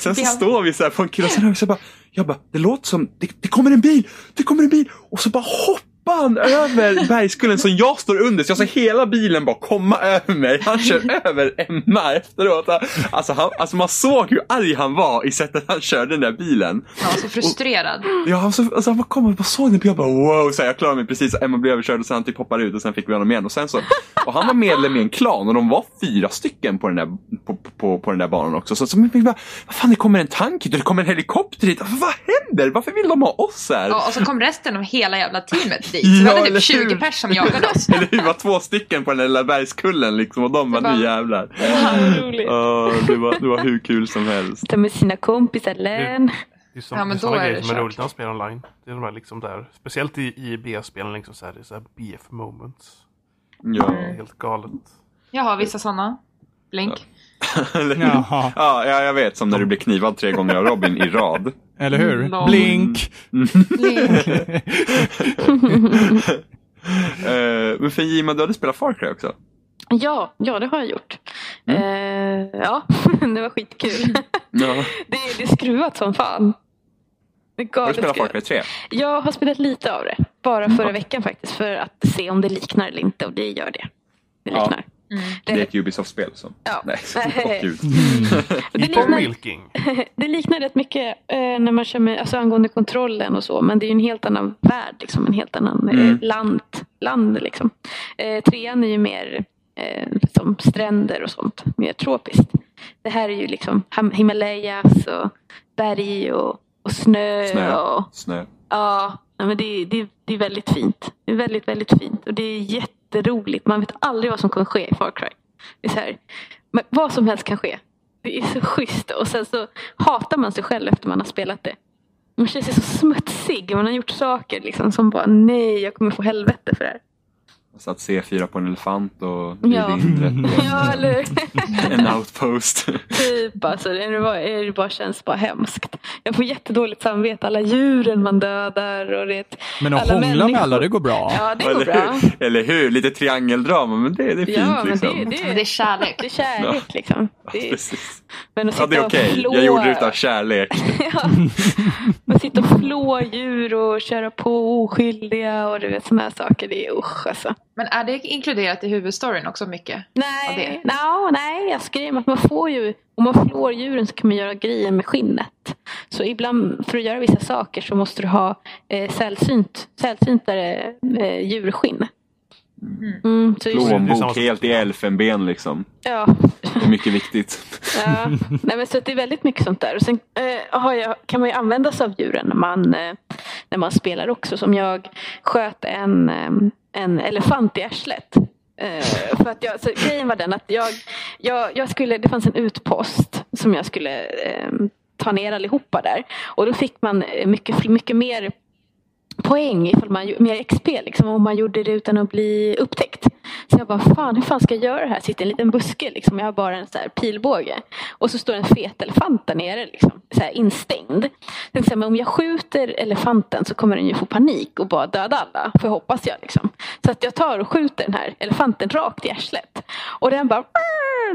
sen så står vi så här på en kille och så bara, jag bara, det låter som, det, det kommer en bil, det kommer en bil. Och så bara hoppar han över bergskullen som jag står under. Så jag ser hela bilen bara komma över mig. Han kör över Emma efteråt. Alltså, han, alltså man såg hur arg han var i sättet han körde den där bilen. Han var så frustrerad. Ja, alltså, alltså han bara kom och bara såg den jag bara wow, så här, jag klarade mig precis. Emma blev överkörd och sen typ hoppade ut och sen fick vi honom igen. Och, sen så, och han var medlem i en klan och de var fyra stycken på den där, på, på, på den där banan också. Så, så men bara, vad fan det kommer en tank hit och det kommer en helikopter hit. Alltså, vad händer? Varför vill de ha oss här? Ja, och så kom resten av hela jävla teamet dit. Så vi Ja, hade eller typ 20 hur? pers som jagade oss. Eller hur? Det var två stycken på den där lilla bergskullen liksom och de Det var- nu jävlar. Ja, det, var, det var hur kul som helst. Ta med sina kompisar län. Det är, som, Ja, men det är då sådana är grejer det som är roligt när man spelar online. Det är de här liksom där, speciellt i, i BF-spelen, liksom så här, det är så här BF moments. Ja. Det är helt galet. Jag har vissa sådana. Blink. Ja, ja, jag vet. Som när du blir knivad tre gånger av Robin i rad. Eller hur? Lol. Blink! Blink. Eh, men för Jima, du hade spelat Far Cry också? Ja, ja, det har jag gjort. Eh, ja, det var skitkul. Ja. det, är- det är skruvat som fan. Har du spelat Far. Cry 3? Jag har spelat lite av det. Bara förra veckan faktiskt. För att se om det liknar eller inte. Och det gör det. Det Ja. Mm. Det är ett Ubisoft-spel. Så. Ja. Nej, åh gud. Och det, liknar, det liknar rätt mycket eh, när man kör med, alltså angående kontrollen och så. Men det är ju en helt annan värld. Liksom, en helt annan eh, Mm. land. land liksom. eh, trean är ju mer eh, som stränder och sånt. Mer tropiskt. Det här är ju liksom Himalayas och berg och, och snö. Snö. Och, Snö. Ja, men det, det, det är väldigt fint. Det är väldigt, väldigt fint. Och det är jätteroligt. Man vet aldrig vad som kommer ske i Far Cry. Det är så här, men vad som helst kan ske. Det är så schysst. Och sen så hatar man sig själv efter man har spelat det. Man känner sig så smutsig. Man har gjort saker liksom som bara nej, jag kommer få helvete för det här. Satt C4 på en elefant och byggde Ja. Ja, eller en outpost. typ alltså. Det, bara, det bara känns bara hemskt. Jag får jättedåligt samvete. Alla djuren man dödar och det. Men att Alla hångla med människor. alla, det går bra. Ja, det går eller, bra. hur? eller hur? Lite triangeldrama, men det, det är fint Ja, men liksom. det, Men det, det är kärlek. det är kärlek liksom. Det, Precis. men att Ja, det är okej. flå- Jag gjorde det utav kärlek. ja. Sitter och flå djur och köra på oskyldiga och du vet sådana här saker. Det är usch alltså. Men är det inkluderat i huvudstoryn också mycket? Nej, no, nej, jag skrev att man får ju, om man flår djuren så kan man göra grejer med skinnet. Så ibland för att göra vissa saker så måste du ha eh, sällsynt, sällsyntare eh, djurskinn. Mm, Det är samma Plånbok helt i elfenben liksom. ja, Det är mycket viktigt. ja. Nej, men så att det är väldigt mycket sånt där. Och sen eh, har jag, kan man ju använda sig av djuren när man, eh, när man spelar också. Som jag sköt en, eh, en elefant i arslet. Uh, för att jag, så grejen var den att jag, jag, jag skulle, det fanns en utpost som jag skulle um, ta ner allihopa där. Och då fick man eh, mycket, mycket mer poäng ifall man mer XP liksom om man gjorde det utan att bli upptäckt. Så jag bara, fan hur fan ska jag göra det här? Sitter i en liten buske liksom. Jag har bara en så här pilbåge. Och så står en fet elefant där nere liksom. Så här instängd. Så jag, men om jag skjuter elefanten så kommer den ju få panik och bara döda alla. För hoppas jag liksom. Så att jag tar och skjuter den här elefanten rakt i arslet. Och den bara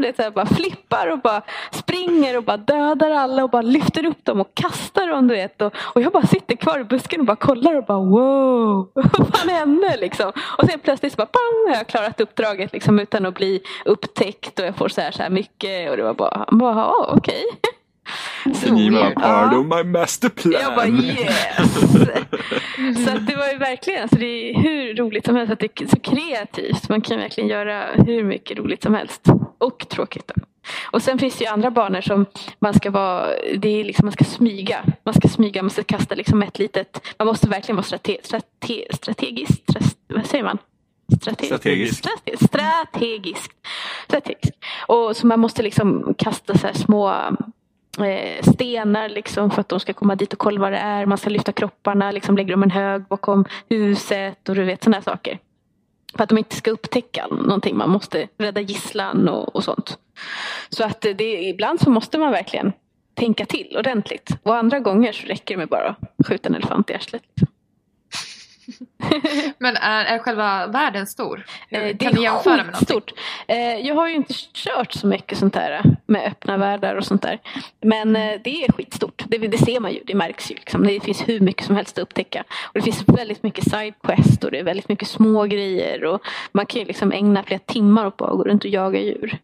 det är så här, bara flippar och bara springer och bara dödar alla och bara lyfter upp dem och kastar dem du vet. Och, och jag bara sitter kvar i busken och bara kollar och bara wow, vad fan hände liksom? Och sen plötsligt så bara bam, har jag klarat uppdraget liksom utan att bli upptäckt och jag får så här, så här mycket och det var bara, bara ja, okej. Så Ni bara, weird. pardon my master plan. Jag bara yes! så det var ju verkligen, alltså det är hur roligt som helst, att det är så kreativt. Man kan verkligen göra hur mycket roligt som helst. Och tråkigt då. Och sen finns det ju andra banor som man ska vara, det är liksom man ska smyga. Man ska smyga, man ska kasta liksom ett litet, man måste verkligen vara strate, strate, strategiskt, strate, vad säger man? Strate- Strategiskt. Strate- strategiskt. Strategiskt. Och så man måste liksom kasta så små eh, stenar liksom för att de ska komma dit och kolla vad det är. Man ska lyfta kropparna, liksom lägga dem en hög bakom huset och du vet sådana saker. För att de inte ska upptäcka någonting. Man måste rädda gisslan och, och sånt. Så att det, ibland så måste man verkligen tänka till ordentligt. Och andra gånger så räcker det med bara att skjuta en elefant i arslet. Liksom. Men är, är själva världen stor? Eh, Det kan är jämföra med skitstort. Eh, Jag har ju inte kört så mycket sånt här med öppna världar och sånt där. Men eh, det är skitstort. Det, det ser man ju, det märks ju. Liksom. Det finns hur mycket som helst att upptäcka. Och det finns väldigt mycket sidequest och det är väldigt mycket små grejer. Och man kan ju liksom ägna flera timmar åt bara att gå runt och jaga djur.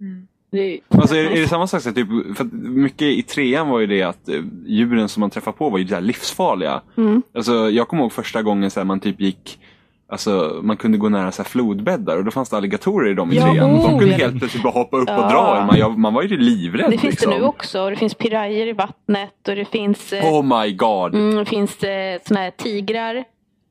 Mm. Det Alltså, är, är det samma sak? Typ, för mycket i trean var ju det att eh, djuren som man träffade på var ju så livsfarliga. Mm. Alltså, jag kommer ihåg första gången så här, man typ gick Alltså man kunde gå nära så flodbäddar och då fanns det alligatorer i dem i Ja, trean. oh, De kunde helt plötsligt bara hoppa upp Ja. och dra. Man, jag, man var ju livrädd. Det finns liksom. det nu också. Och det finns pirajer i vattnet och det finns eh, Oh my god. Mm, det finns eh, såna här tigrar.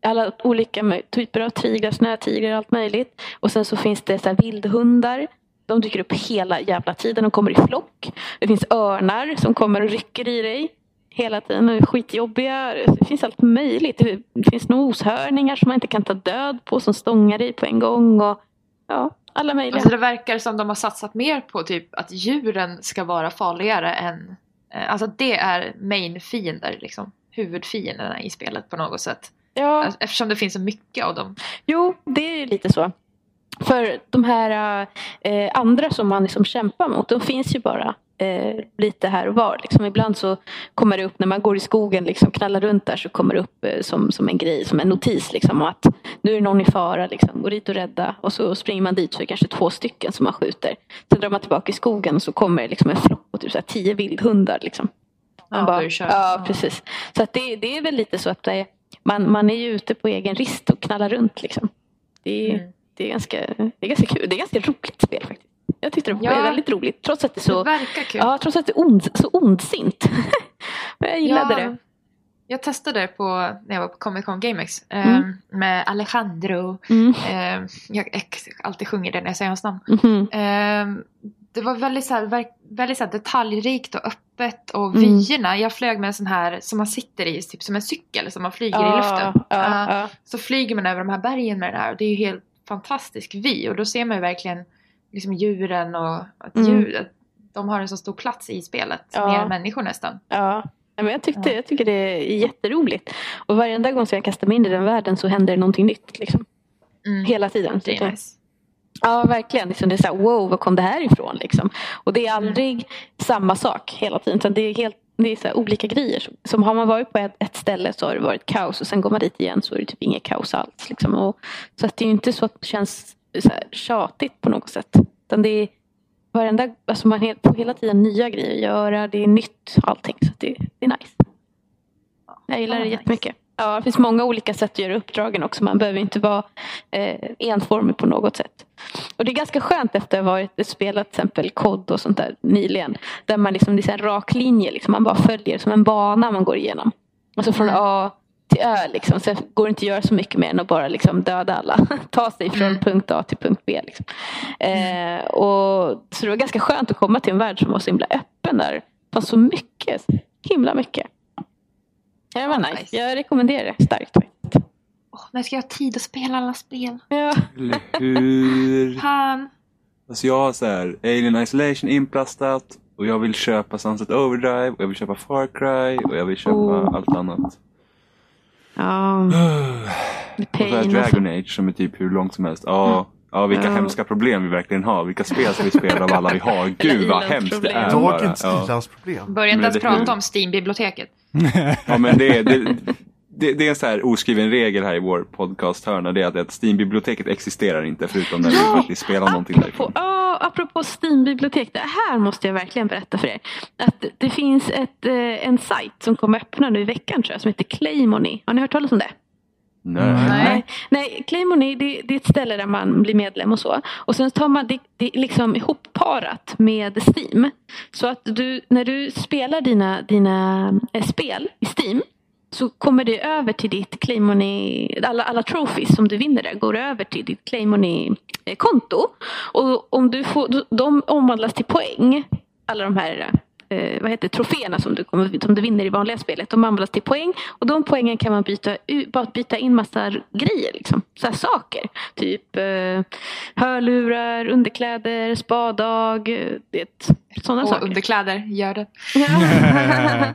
Alla olika typer av tigrar, snötigrar, allt möjligt. Och sen så finns det så vildhundar. De dyker upp hela jävla tiden och kommer i flock. Det finns örnar som kommer och rycker i dig hela tiden och är skitjobbiga. Det finns allt möjligt. Det finns noshörningar som man inte kan ta död på som stångar dig på en gång. Och, ja, alla möjliga. Alltså det verkar som de har satsat mer på typ att djuren ska vara farligare än... eh, Alltså det är main-fiender liksom. Huvudfienderna i spelet på något sätt. ja. Alltså, Eftersom det finns så mycket av dem. Jo, det är ju lite så. För de här eh, andra som man liksom kämpar mot, de finns ju bara eh, lite här och var. Liksom. Ibland så kommer det upp när man går i skogen, liksom, knallar runt där, så kommer det upp eh, som, som en grej, som en notis liksom, om att nu är det någon i fara, liksom, gå dit och rädda. Och så springer man dit så är det kanske två stycken som man skjuter. Sen drar man tillbaka i skogen och så kommer det liksom en flock på typ så här tio vildhundar. Liksom. Man Ja, bara, ja, precis. Så att det, det är väl lite så att det är, man, man är ju ute på egen rist och knallar runt. Liksom. Det, är, Mm. Det, är ganska, det är ganska kul. Det är ganska roligt spel faktiskt. Jag tyckte det var Ja. väldigt roligt. Trots att det så, Det verkar kul. ja, trots att det är ond, så ondsint. Men jag gillade Ja, det. Jag testade på, när jag var på Comic Con GameX eh, Mm. med Alejandro. Mm. Eh, jag alltid sjunger det när jag säger hans namn. Mhm. Eh, det var väldigt, så här, väldigt så här, detaljrikt och öppet och Mm. vyerna. Jag flög med en sån här som man sitter i, typ som en cykel som man flyger i luften. Ja, Ja. ja. Så flyger man över de här bergen med det här och det är ju helt fantastisk vy och då ser man ju verkligen liksom djuren och att Mm. djur, de har en så stor plats i spelet. Ja. Mer än människor nästan. Ja. Men jag, tyckte, Ja. jag tycker det är jätteroligt. Och varenda gång som jag kastar mig in i den världen så händer det någonting nytt. Liksom. Mm. Hela tiden. Det är nice. Ja, verkligen. Liksom det är så här, wow, var kom det här ifrån? Liksom. Och det är aldrig samma sak hela tiden. Utan det är, helt, det är så olika grejer. Som, som har man varit på ett, ett ställe så har det varit kaos och sen går man dit igen så är det typ inget kaos alls. Liksom. Och, så att det är ju inte så att det känns så här, tjatigt på något sätt. Utan det är varenda, alltså man får hela tiden nya grejer att göra. Det är nytt allting. Så det, det är nice. Jag gillar det nice. Ja, det finns många olika sätt att göra uppdragen också. Man behöver inte vara eh, enformig på något sätt. Och det är ganska skönt efter att ha varit, spelat till exempel kod och sånt där nyligen. Där man liksom, det är så en rak linje, liksom, man bara följer som en bana man går igenom. Alltså från Mm. A till Ö liksom. Sen går det inte att göra så mycket mer än att bara liksom döda alla. Ta sig från Mm. punkt A till punkt B. Liksom. Eh, och, så det var ganska skönt att komma till en värld som var så himla öppen där. Det fanns så mycket, så himla mycket. Ja, det var nice. Nice. Jag rekommenderar det starkt. faktiskt. Åh, när ska jag ha tid att spela alla spel? Ja. Eller hur? Fan. Alltså jag har så här Alien Isolation inplastat och jag vill köpa Sunset Overdrive och jag vill köpa Far Cry och jag vill köpa Oh. allt annat. Ja, och det så här. Dragon Age som är typ hur långt som helst. Ja, ja vilka Ja. hemska problem vi verkligen har. Vilka spel ska vi spela av alla vi har? Gud vad hemskt det är. Dagens Ja. ilandsproblem. Börja inte ens prata om Steam-biblioteket. Ja, men det, är- det, det, det är en så här oskriven regel här i vår podcast-hörna. Det är att, att Steam-biblioteket existerar inte förutom när vi Ja, faktiskt spelar någonting Apropå, därifrån. ja, apropå Steam-bibliotek, det här måste jag verkligen berätta för er. Att det finns ett, eh, en sajt som kommer öppna nu i veckan tror jag, som heter Claymony. Har ni hört talas om det? Nej. Nej. Nej, nej Claymony det, det är ett ställe där man blir medlem och så. Och sen tar man det, det är liksom ihopparat med Steam. Så att du, när du spelar dina, dina eh, spel i Steam så kommer det över till ditt Claymony, alla, alla trophies som du vinner där går över till ditt Claymony-konto. Och om du får, de omvandlas till poäng, alla de här eh, vad heter det, troféerna som du, som du vinner i vanliga spelet. De används till poäng och de poängen kan man byta, bara byta in massa grejer. Liksom. Så saker. Typ eh, hörlurar, underkläder, spadag, eh, det, sådana Och saker. underkläder, gör det. Ja.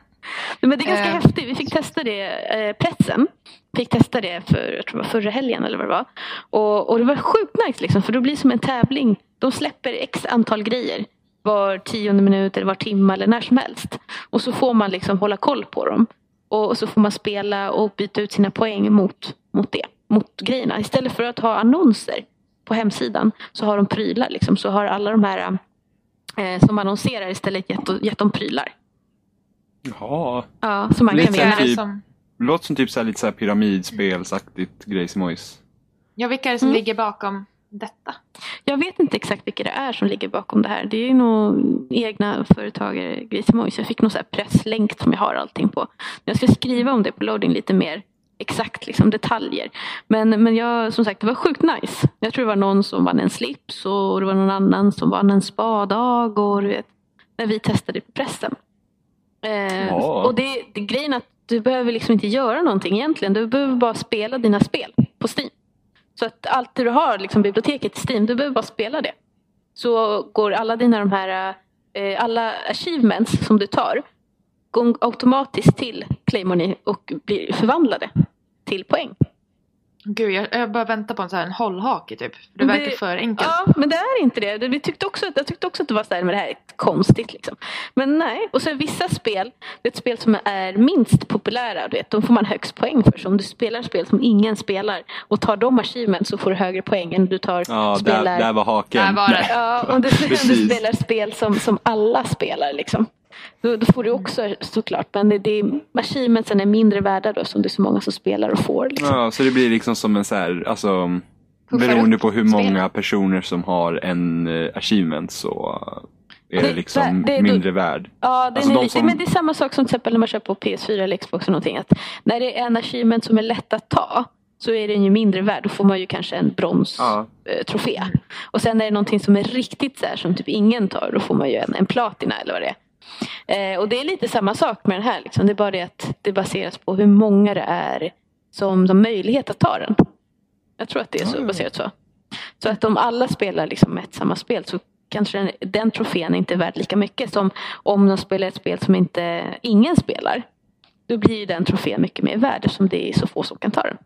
Men det är ganska Eh. häftigt. Vi fick testa det, eh, pressen. Fick testa det för jag tror det var förra helgen eller vad det var. Och, och det var sjukt nice liksom, för det blir som en tävling. De släpper x antal grejer var tionde minut eller var timme eller när som helst. Och så får man liksom hålla koll på dem. Och, så får man spela och byta ut sina poäng mot, mot det. Mot grejerna. Istället för att ha annonser på hemsidan så har de prylar. Liksom. Så har alla de här eh, som annonserar istället gett, gett dem prylar. Jaha. Ja, som man Lite kan så vinna. Typ- som, låter som typ så här, lite så här pyramidspelsaktigt grejsimojs. ja, vilka är det som Mm. ligger bakom detta? Jag vet inte exakt vilka det är som ligger bakom det här. Det är nog egna företagare, Grisemojs. Jag fick någon så här presslänk som jag har allting på. Jag ska skriva om det på loading lite mer exakt liksom detaljer. Men, men jag, som sagt, det var sjukt nice. Jag tror det var någon som vann en slips och det var någon annan som vann en spadag och du vet, när vi testade på pressen. Eh, Ja. Och det, det grejen att du behöver liksom inte göra någonting egentligen. Du behöver bara spela dina spel på Steam. Så att allt det du har, liksom biblioteket i Steam, du behöver bara spela det. Så går alla dina de här, eh, alla achievements som du tar, går automatiskt till Claymony och blir förvandlade till poäng. Gud, jag, jag bara väntar på en sån här en hållhake typ. Det verkar det- för enkelt. Ja, men det är inte det. Vi tyckte också, jag tyckte också att det var så här, men det här är konstigt. Liksom. Men nej. Och så vissa spel, det är ett spel som är minst populära, du vet, de får man högst poäng för. Så om du spelar spel som ingen spelar och tar de achievements så får du högre poäng än du tar Ja, spelar... där, där var haken. Där var det. Ja, om du, om du spelar spel som, som alla spelar liksom. Då, då får du också såklart. Men det, det, achievementsen är mindre värda då som det är så många som spelar och får. Liksom. Ja, så det blir liksom som en så här, alltså beroende på hur många personer som har en uh, achievement så är det, Det- liksom det- det- mindre värd. Ja, Alltså, är de som- men det är samma sak som till exempel när man kör på PS4 eller Xbox eller någonting. Att när det är en achievement som är lätt att ta så är den ju mindre värd. Då får man ju kanske en Ja. bronstrofé. Och sen är det någonting som är riktigt så här som typ ingen tar. Då får man ju en, en platina eller vad det är. Eh, och det är lite samma sak med den här. Liksom. Det är bara det att det baseras på hur många det är som har möjlighet att ta den. Jag tror att det är så baserat så. Så att om alla spelar liksom ett samma spel så kanske den, den trofén inte är värd lika mycket som om de spelar ett spel som inte ingen spelar. Då blir ju den trofén mycket mer värd eftersom det är så få som kan ta den.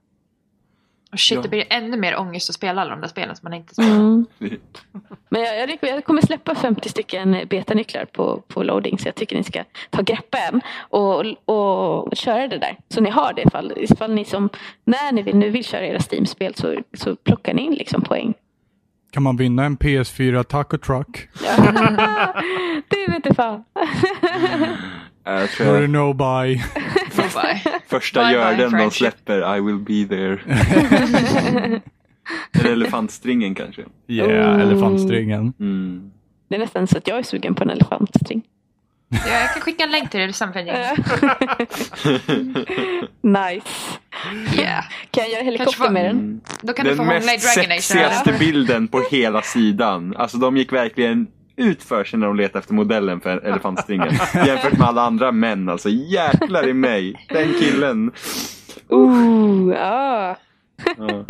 Och shit, Ja. det blir ännu mer ångest att spela alla de där spelen som man inte spelar. Mm. Men jag, jag, jag kommer släppa 50 stycken betanycklar på, på loading så jag tycker ni ska ta greppen och, och köra det där. Så ni har det ifall, ifall ni som, när ni vill, nu vill köra era Steam-spel så, så plockar ni in liksom poäng. Kan man vinna en PS4 Taco Truck? det vet inte fan. Jag Or tror jag, no buy? Bye. första görden de släpper, I will be there. Eller elefantstringen kanske. Yeah, Oh. elefantstringen. Mm. Det är nästan så att jag är sugen på en elefantstring. Ja, jag kan skicka en länk till det sen gäng. nice. Yeah. Kan jag göra helikopter var- med den? Mm. Då kan du få Den hångla i mest Dragon Age. sexigaste bilden på hela sidan. Alltså de gick verkligen ut för sig när de letade efter modellen för elefantstringen. Jämfört med alla andra män alltså. Jäklar i mig. Den killen. Ooh, ja. Ja.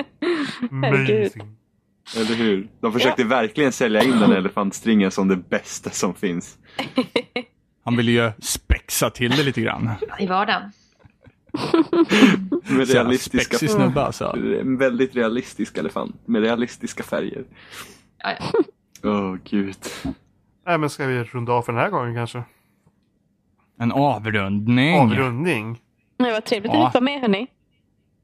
Amazing. eller hur? De försökte verkligen sälja in den elefantstringen som det bästa som finns. Han ville ju spexa till det lite grann. I vardagen. Med realistiska snubbe alltså. En väldigt realistisk elefant med realistiska färger. Ja, ja. Åh gud. Nej, men ska vi runda av för den här gången kanske? En avrundning. Avrundning. Det var trevligt Ja. att ni var med hörni.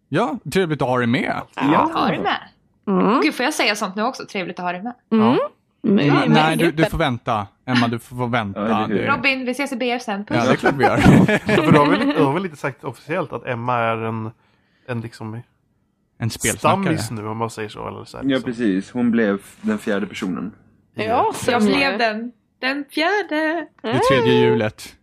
Ja, trevligt att ha dig med. Ja. Ha det med. Mm. Gud, får jag säga sånt nu också? Trevligt att ha dig med. Mm. Ja. Är Ja, med nej, du, du får vänta. Emma, du får vänta. Ja, Robin, vi ses i BR sen. Puss. Ja, det är klart vi gör. Ja, för då har vi, då har vi lite sagt officiellt att Emma är en, en liksom En spelsnackare. stammis nu om man säger så. Eller så här, Ja liksom. precis, hon blev den fjärde personen. Ja, så Jag blev den. Den fjärde. Det tredje hjulet.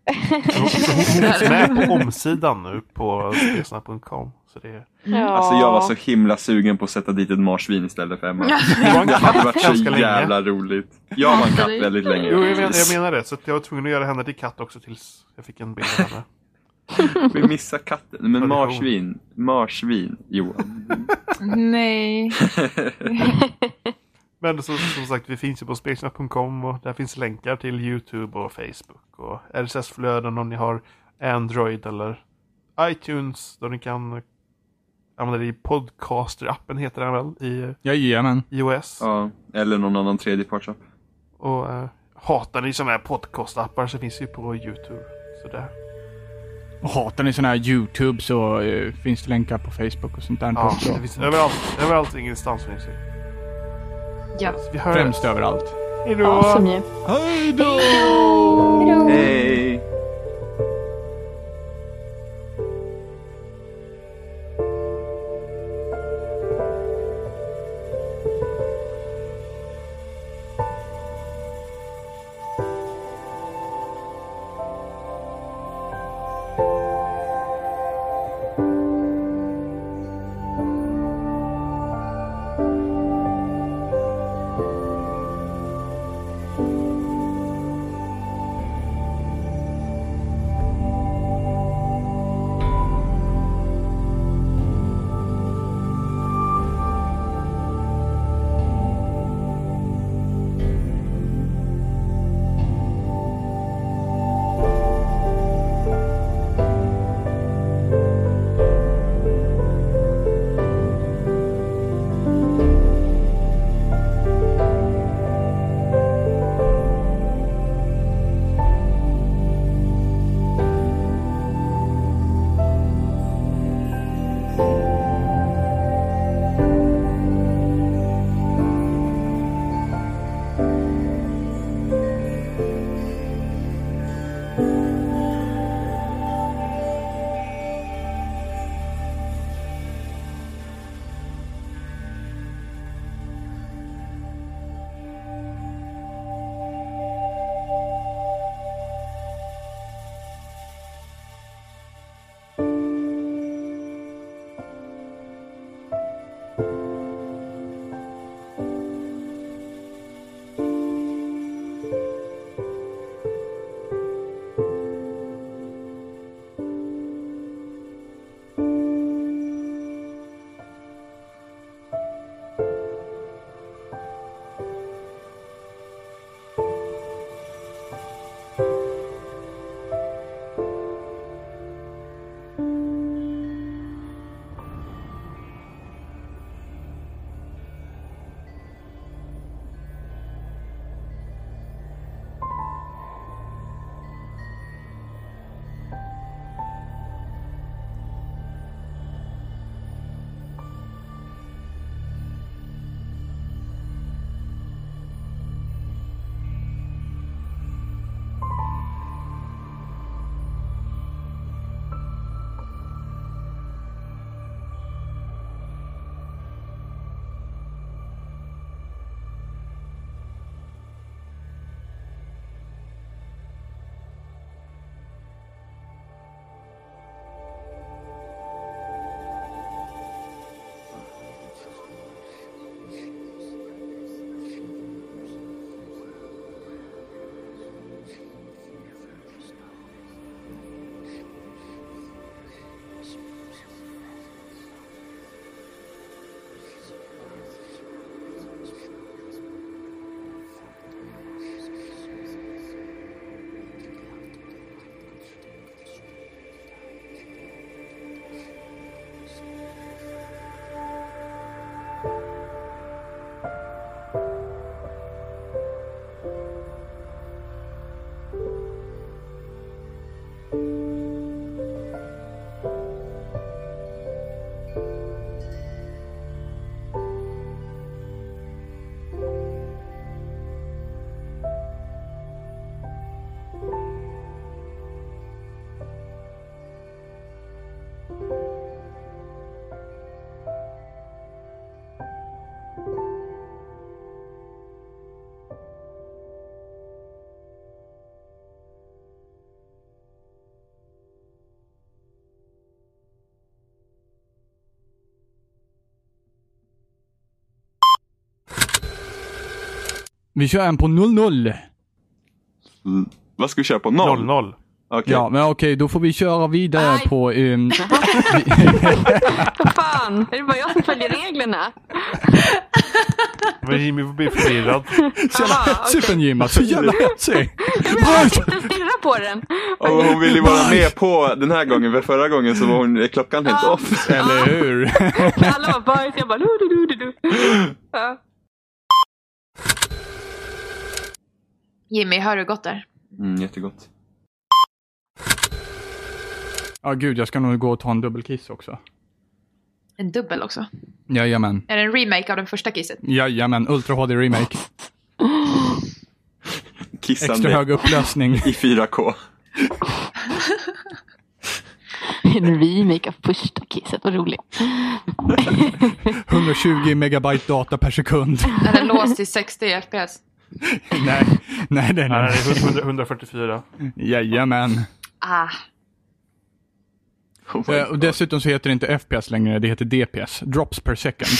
Hon med på omsidan nu på spelsnack.com. Så det, Ja. Alltså jag var så himla sugen på att sätta dit ett marsvin istället för Emma. det var en Det hade varit så länge. jävla roligt. Jag var en katt väldigt länge. Jo, jag, men, jag menar det. Så jag var tvungen att göra henne till katt också tills jag fick en bild av henne. Vi missar katten. Men marsvin. Marsvin, Johan. Nej. Men som, som sagt, vi finns ju på spelsnack.com och där finns länkar till YouTube och Facebook och RSS-flöden om ni har Android eller iTunes då ni kan använda det i Podcaster-appen heter den väl i Jajamän. iOS. Ja, eller någon annan tredjepartsapp. Och eh, hatar ni sådana här podcast-appar så finns det ju på YouTube. Så där. Och hatar ni sådana här YouTube så eh, finns det länkar på Facebook och sånt där Ja, också. det finns överallt, överallt ingenstans finns det. Ja. Vi hörs. Främst överallt. Hejdå! Awesome ju. Hej då! Hej! Vi kör en på 0-0. Mm. Vad ska vi köra på? Noll? 0-0. Okej. Ja, men okej, då får vi köra vidare Nej. på... Vad fan, är det bara jag som följer reglerna? Men Jimmy blir förvirrad. så jävla hetsig från Jimma, så jävla hetsig! Jag sitter och stirrar på den. Och hon vill ju vara med på den här gången, för förra gången så var hon är klockan helt off. Eller hur? Alla var bajs, jag bara du, du, du, du, du. Ja. Jimmy, har du gått där? Mm, jättegott. Ja, gud, jag ska nog gå och ta en dubbelkiss också. En dubbel också. Jajamän. Är det en remake av den första kisset? Jajamän, Ultra HD Remake. Kissande Extra hög upplösning. i 4K. En remake av första kisset, vad roligt. 120 megabyte data per sekund. Är den låst till 60 FPS? Nej, nej, nej. Nej, nej. det är 100, 144. Jajamän. Ah, Oh Eh, Och dessutom så heter det inte FPS längre, det heter DPS. Drops per second.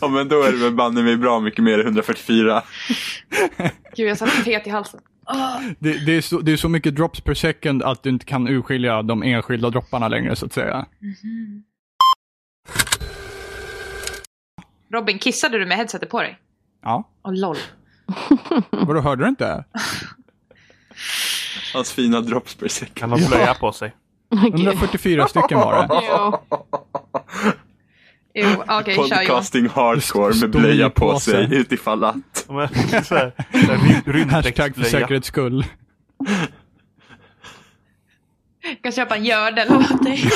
Ja men då är det väl banne mig bra mycket mer än 144. gud jag satte fet i halsen. Det, det, är så, det är så mycket drops per second att du inte kan urskilja de enskilda dropparna längre så att säga. Robin, kissade du med headsetet på dig? Ja, Åh LOL. vadå hörde du inte? Hans fina drops per second. Kan ha blöja på sig. Gud. 144 stycken var det. Jo. Jo, okej, kör Johan. Podcasting hardcore med blöja på på sig sig. utifall att. Men, så här, så här, rymd- Hashtag för säkerhets skull. Jag kan köpa en gördel åt dig.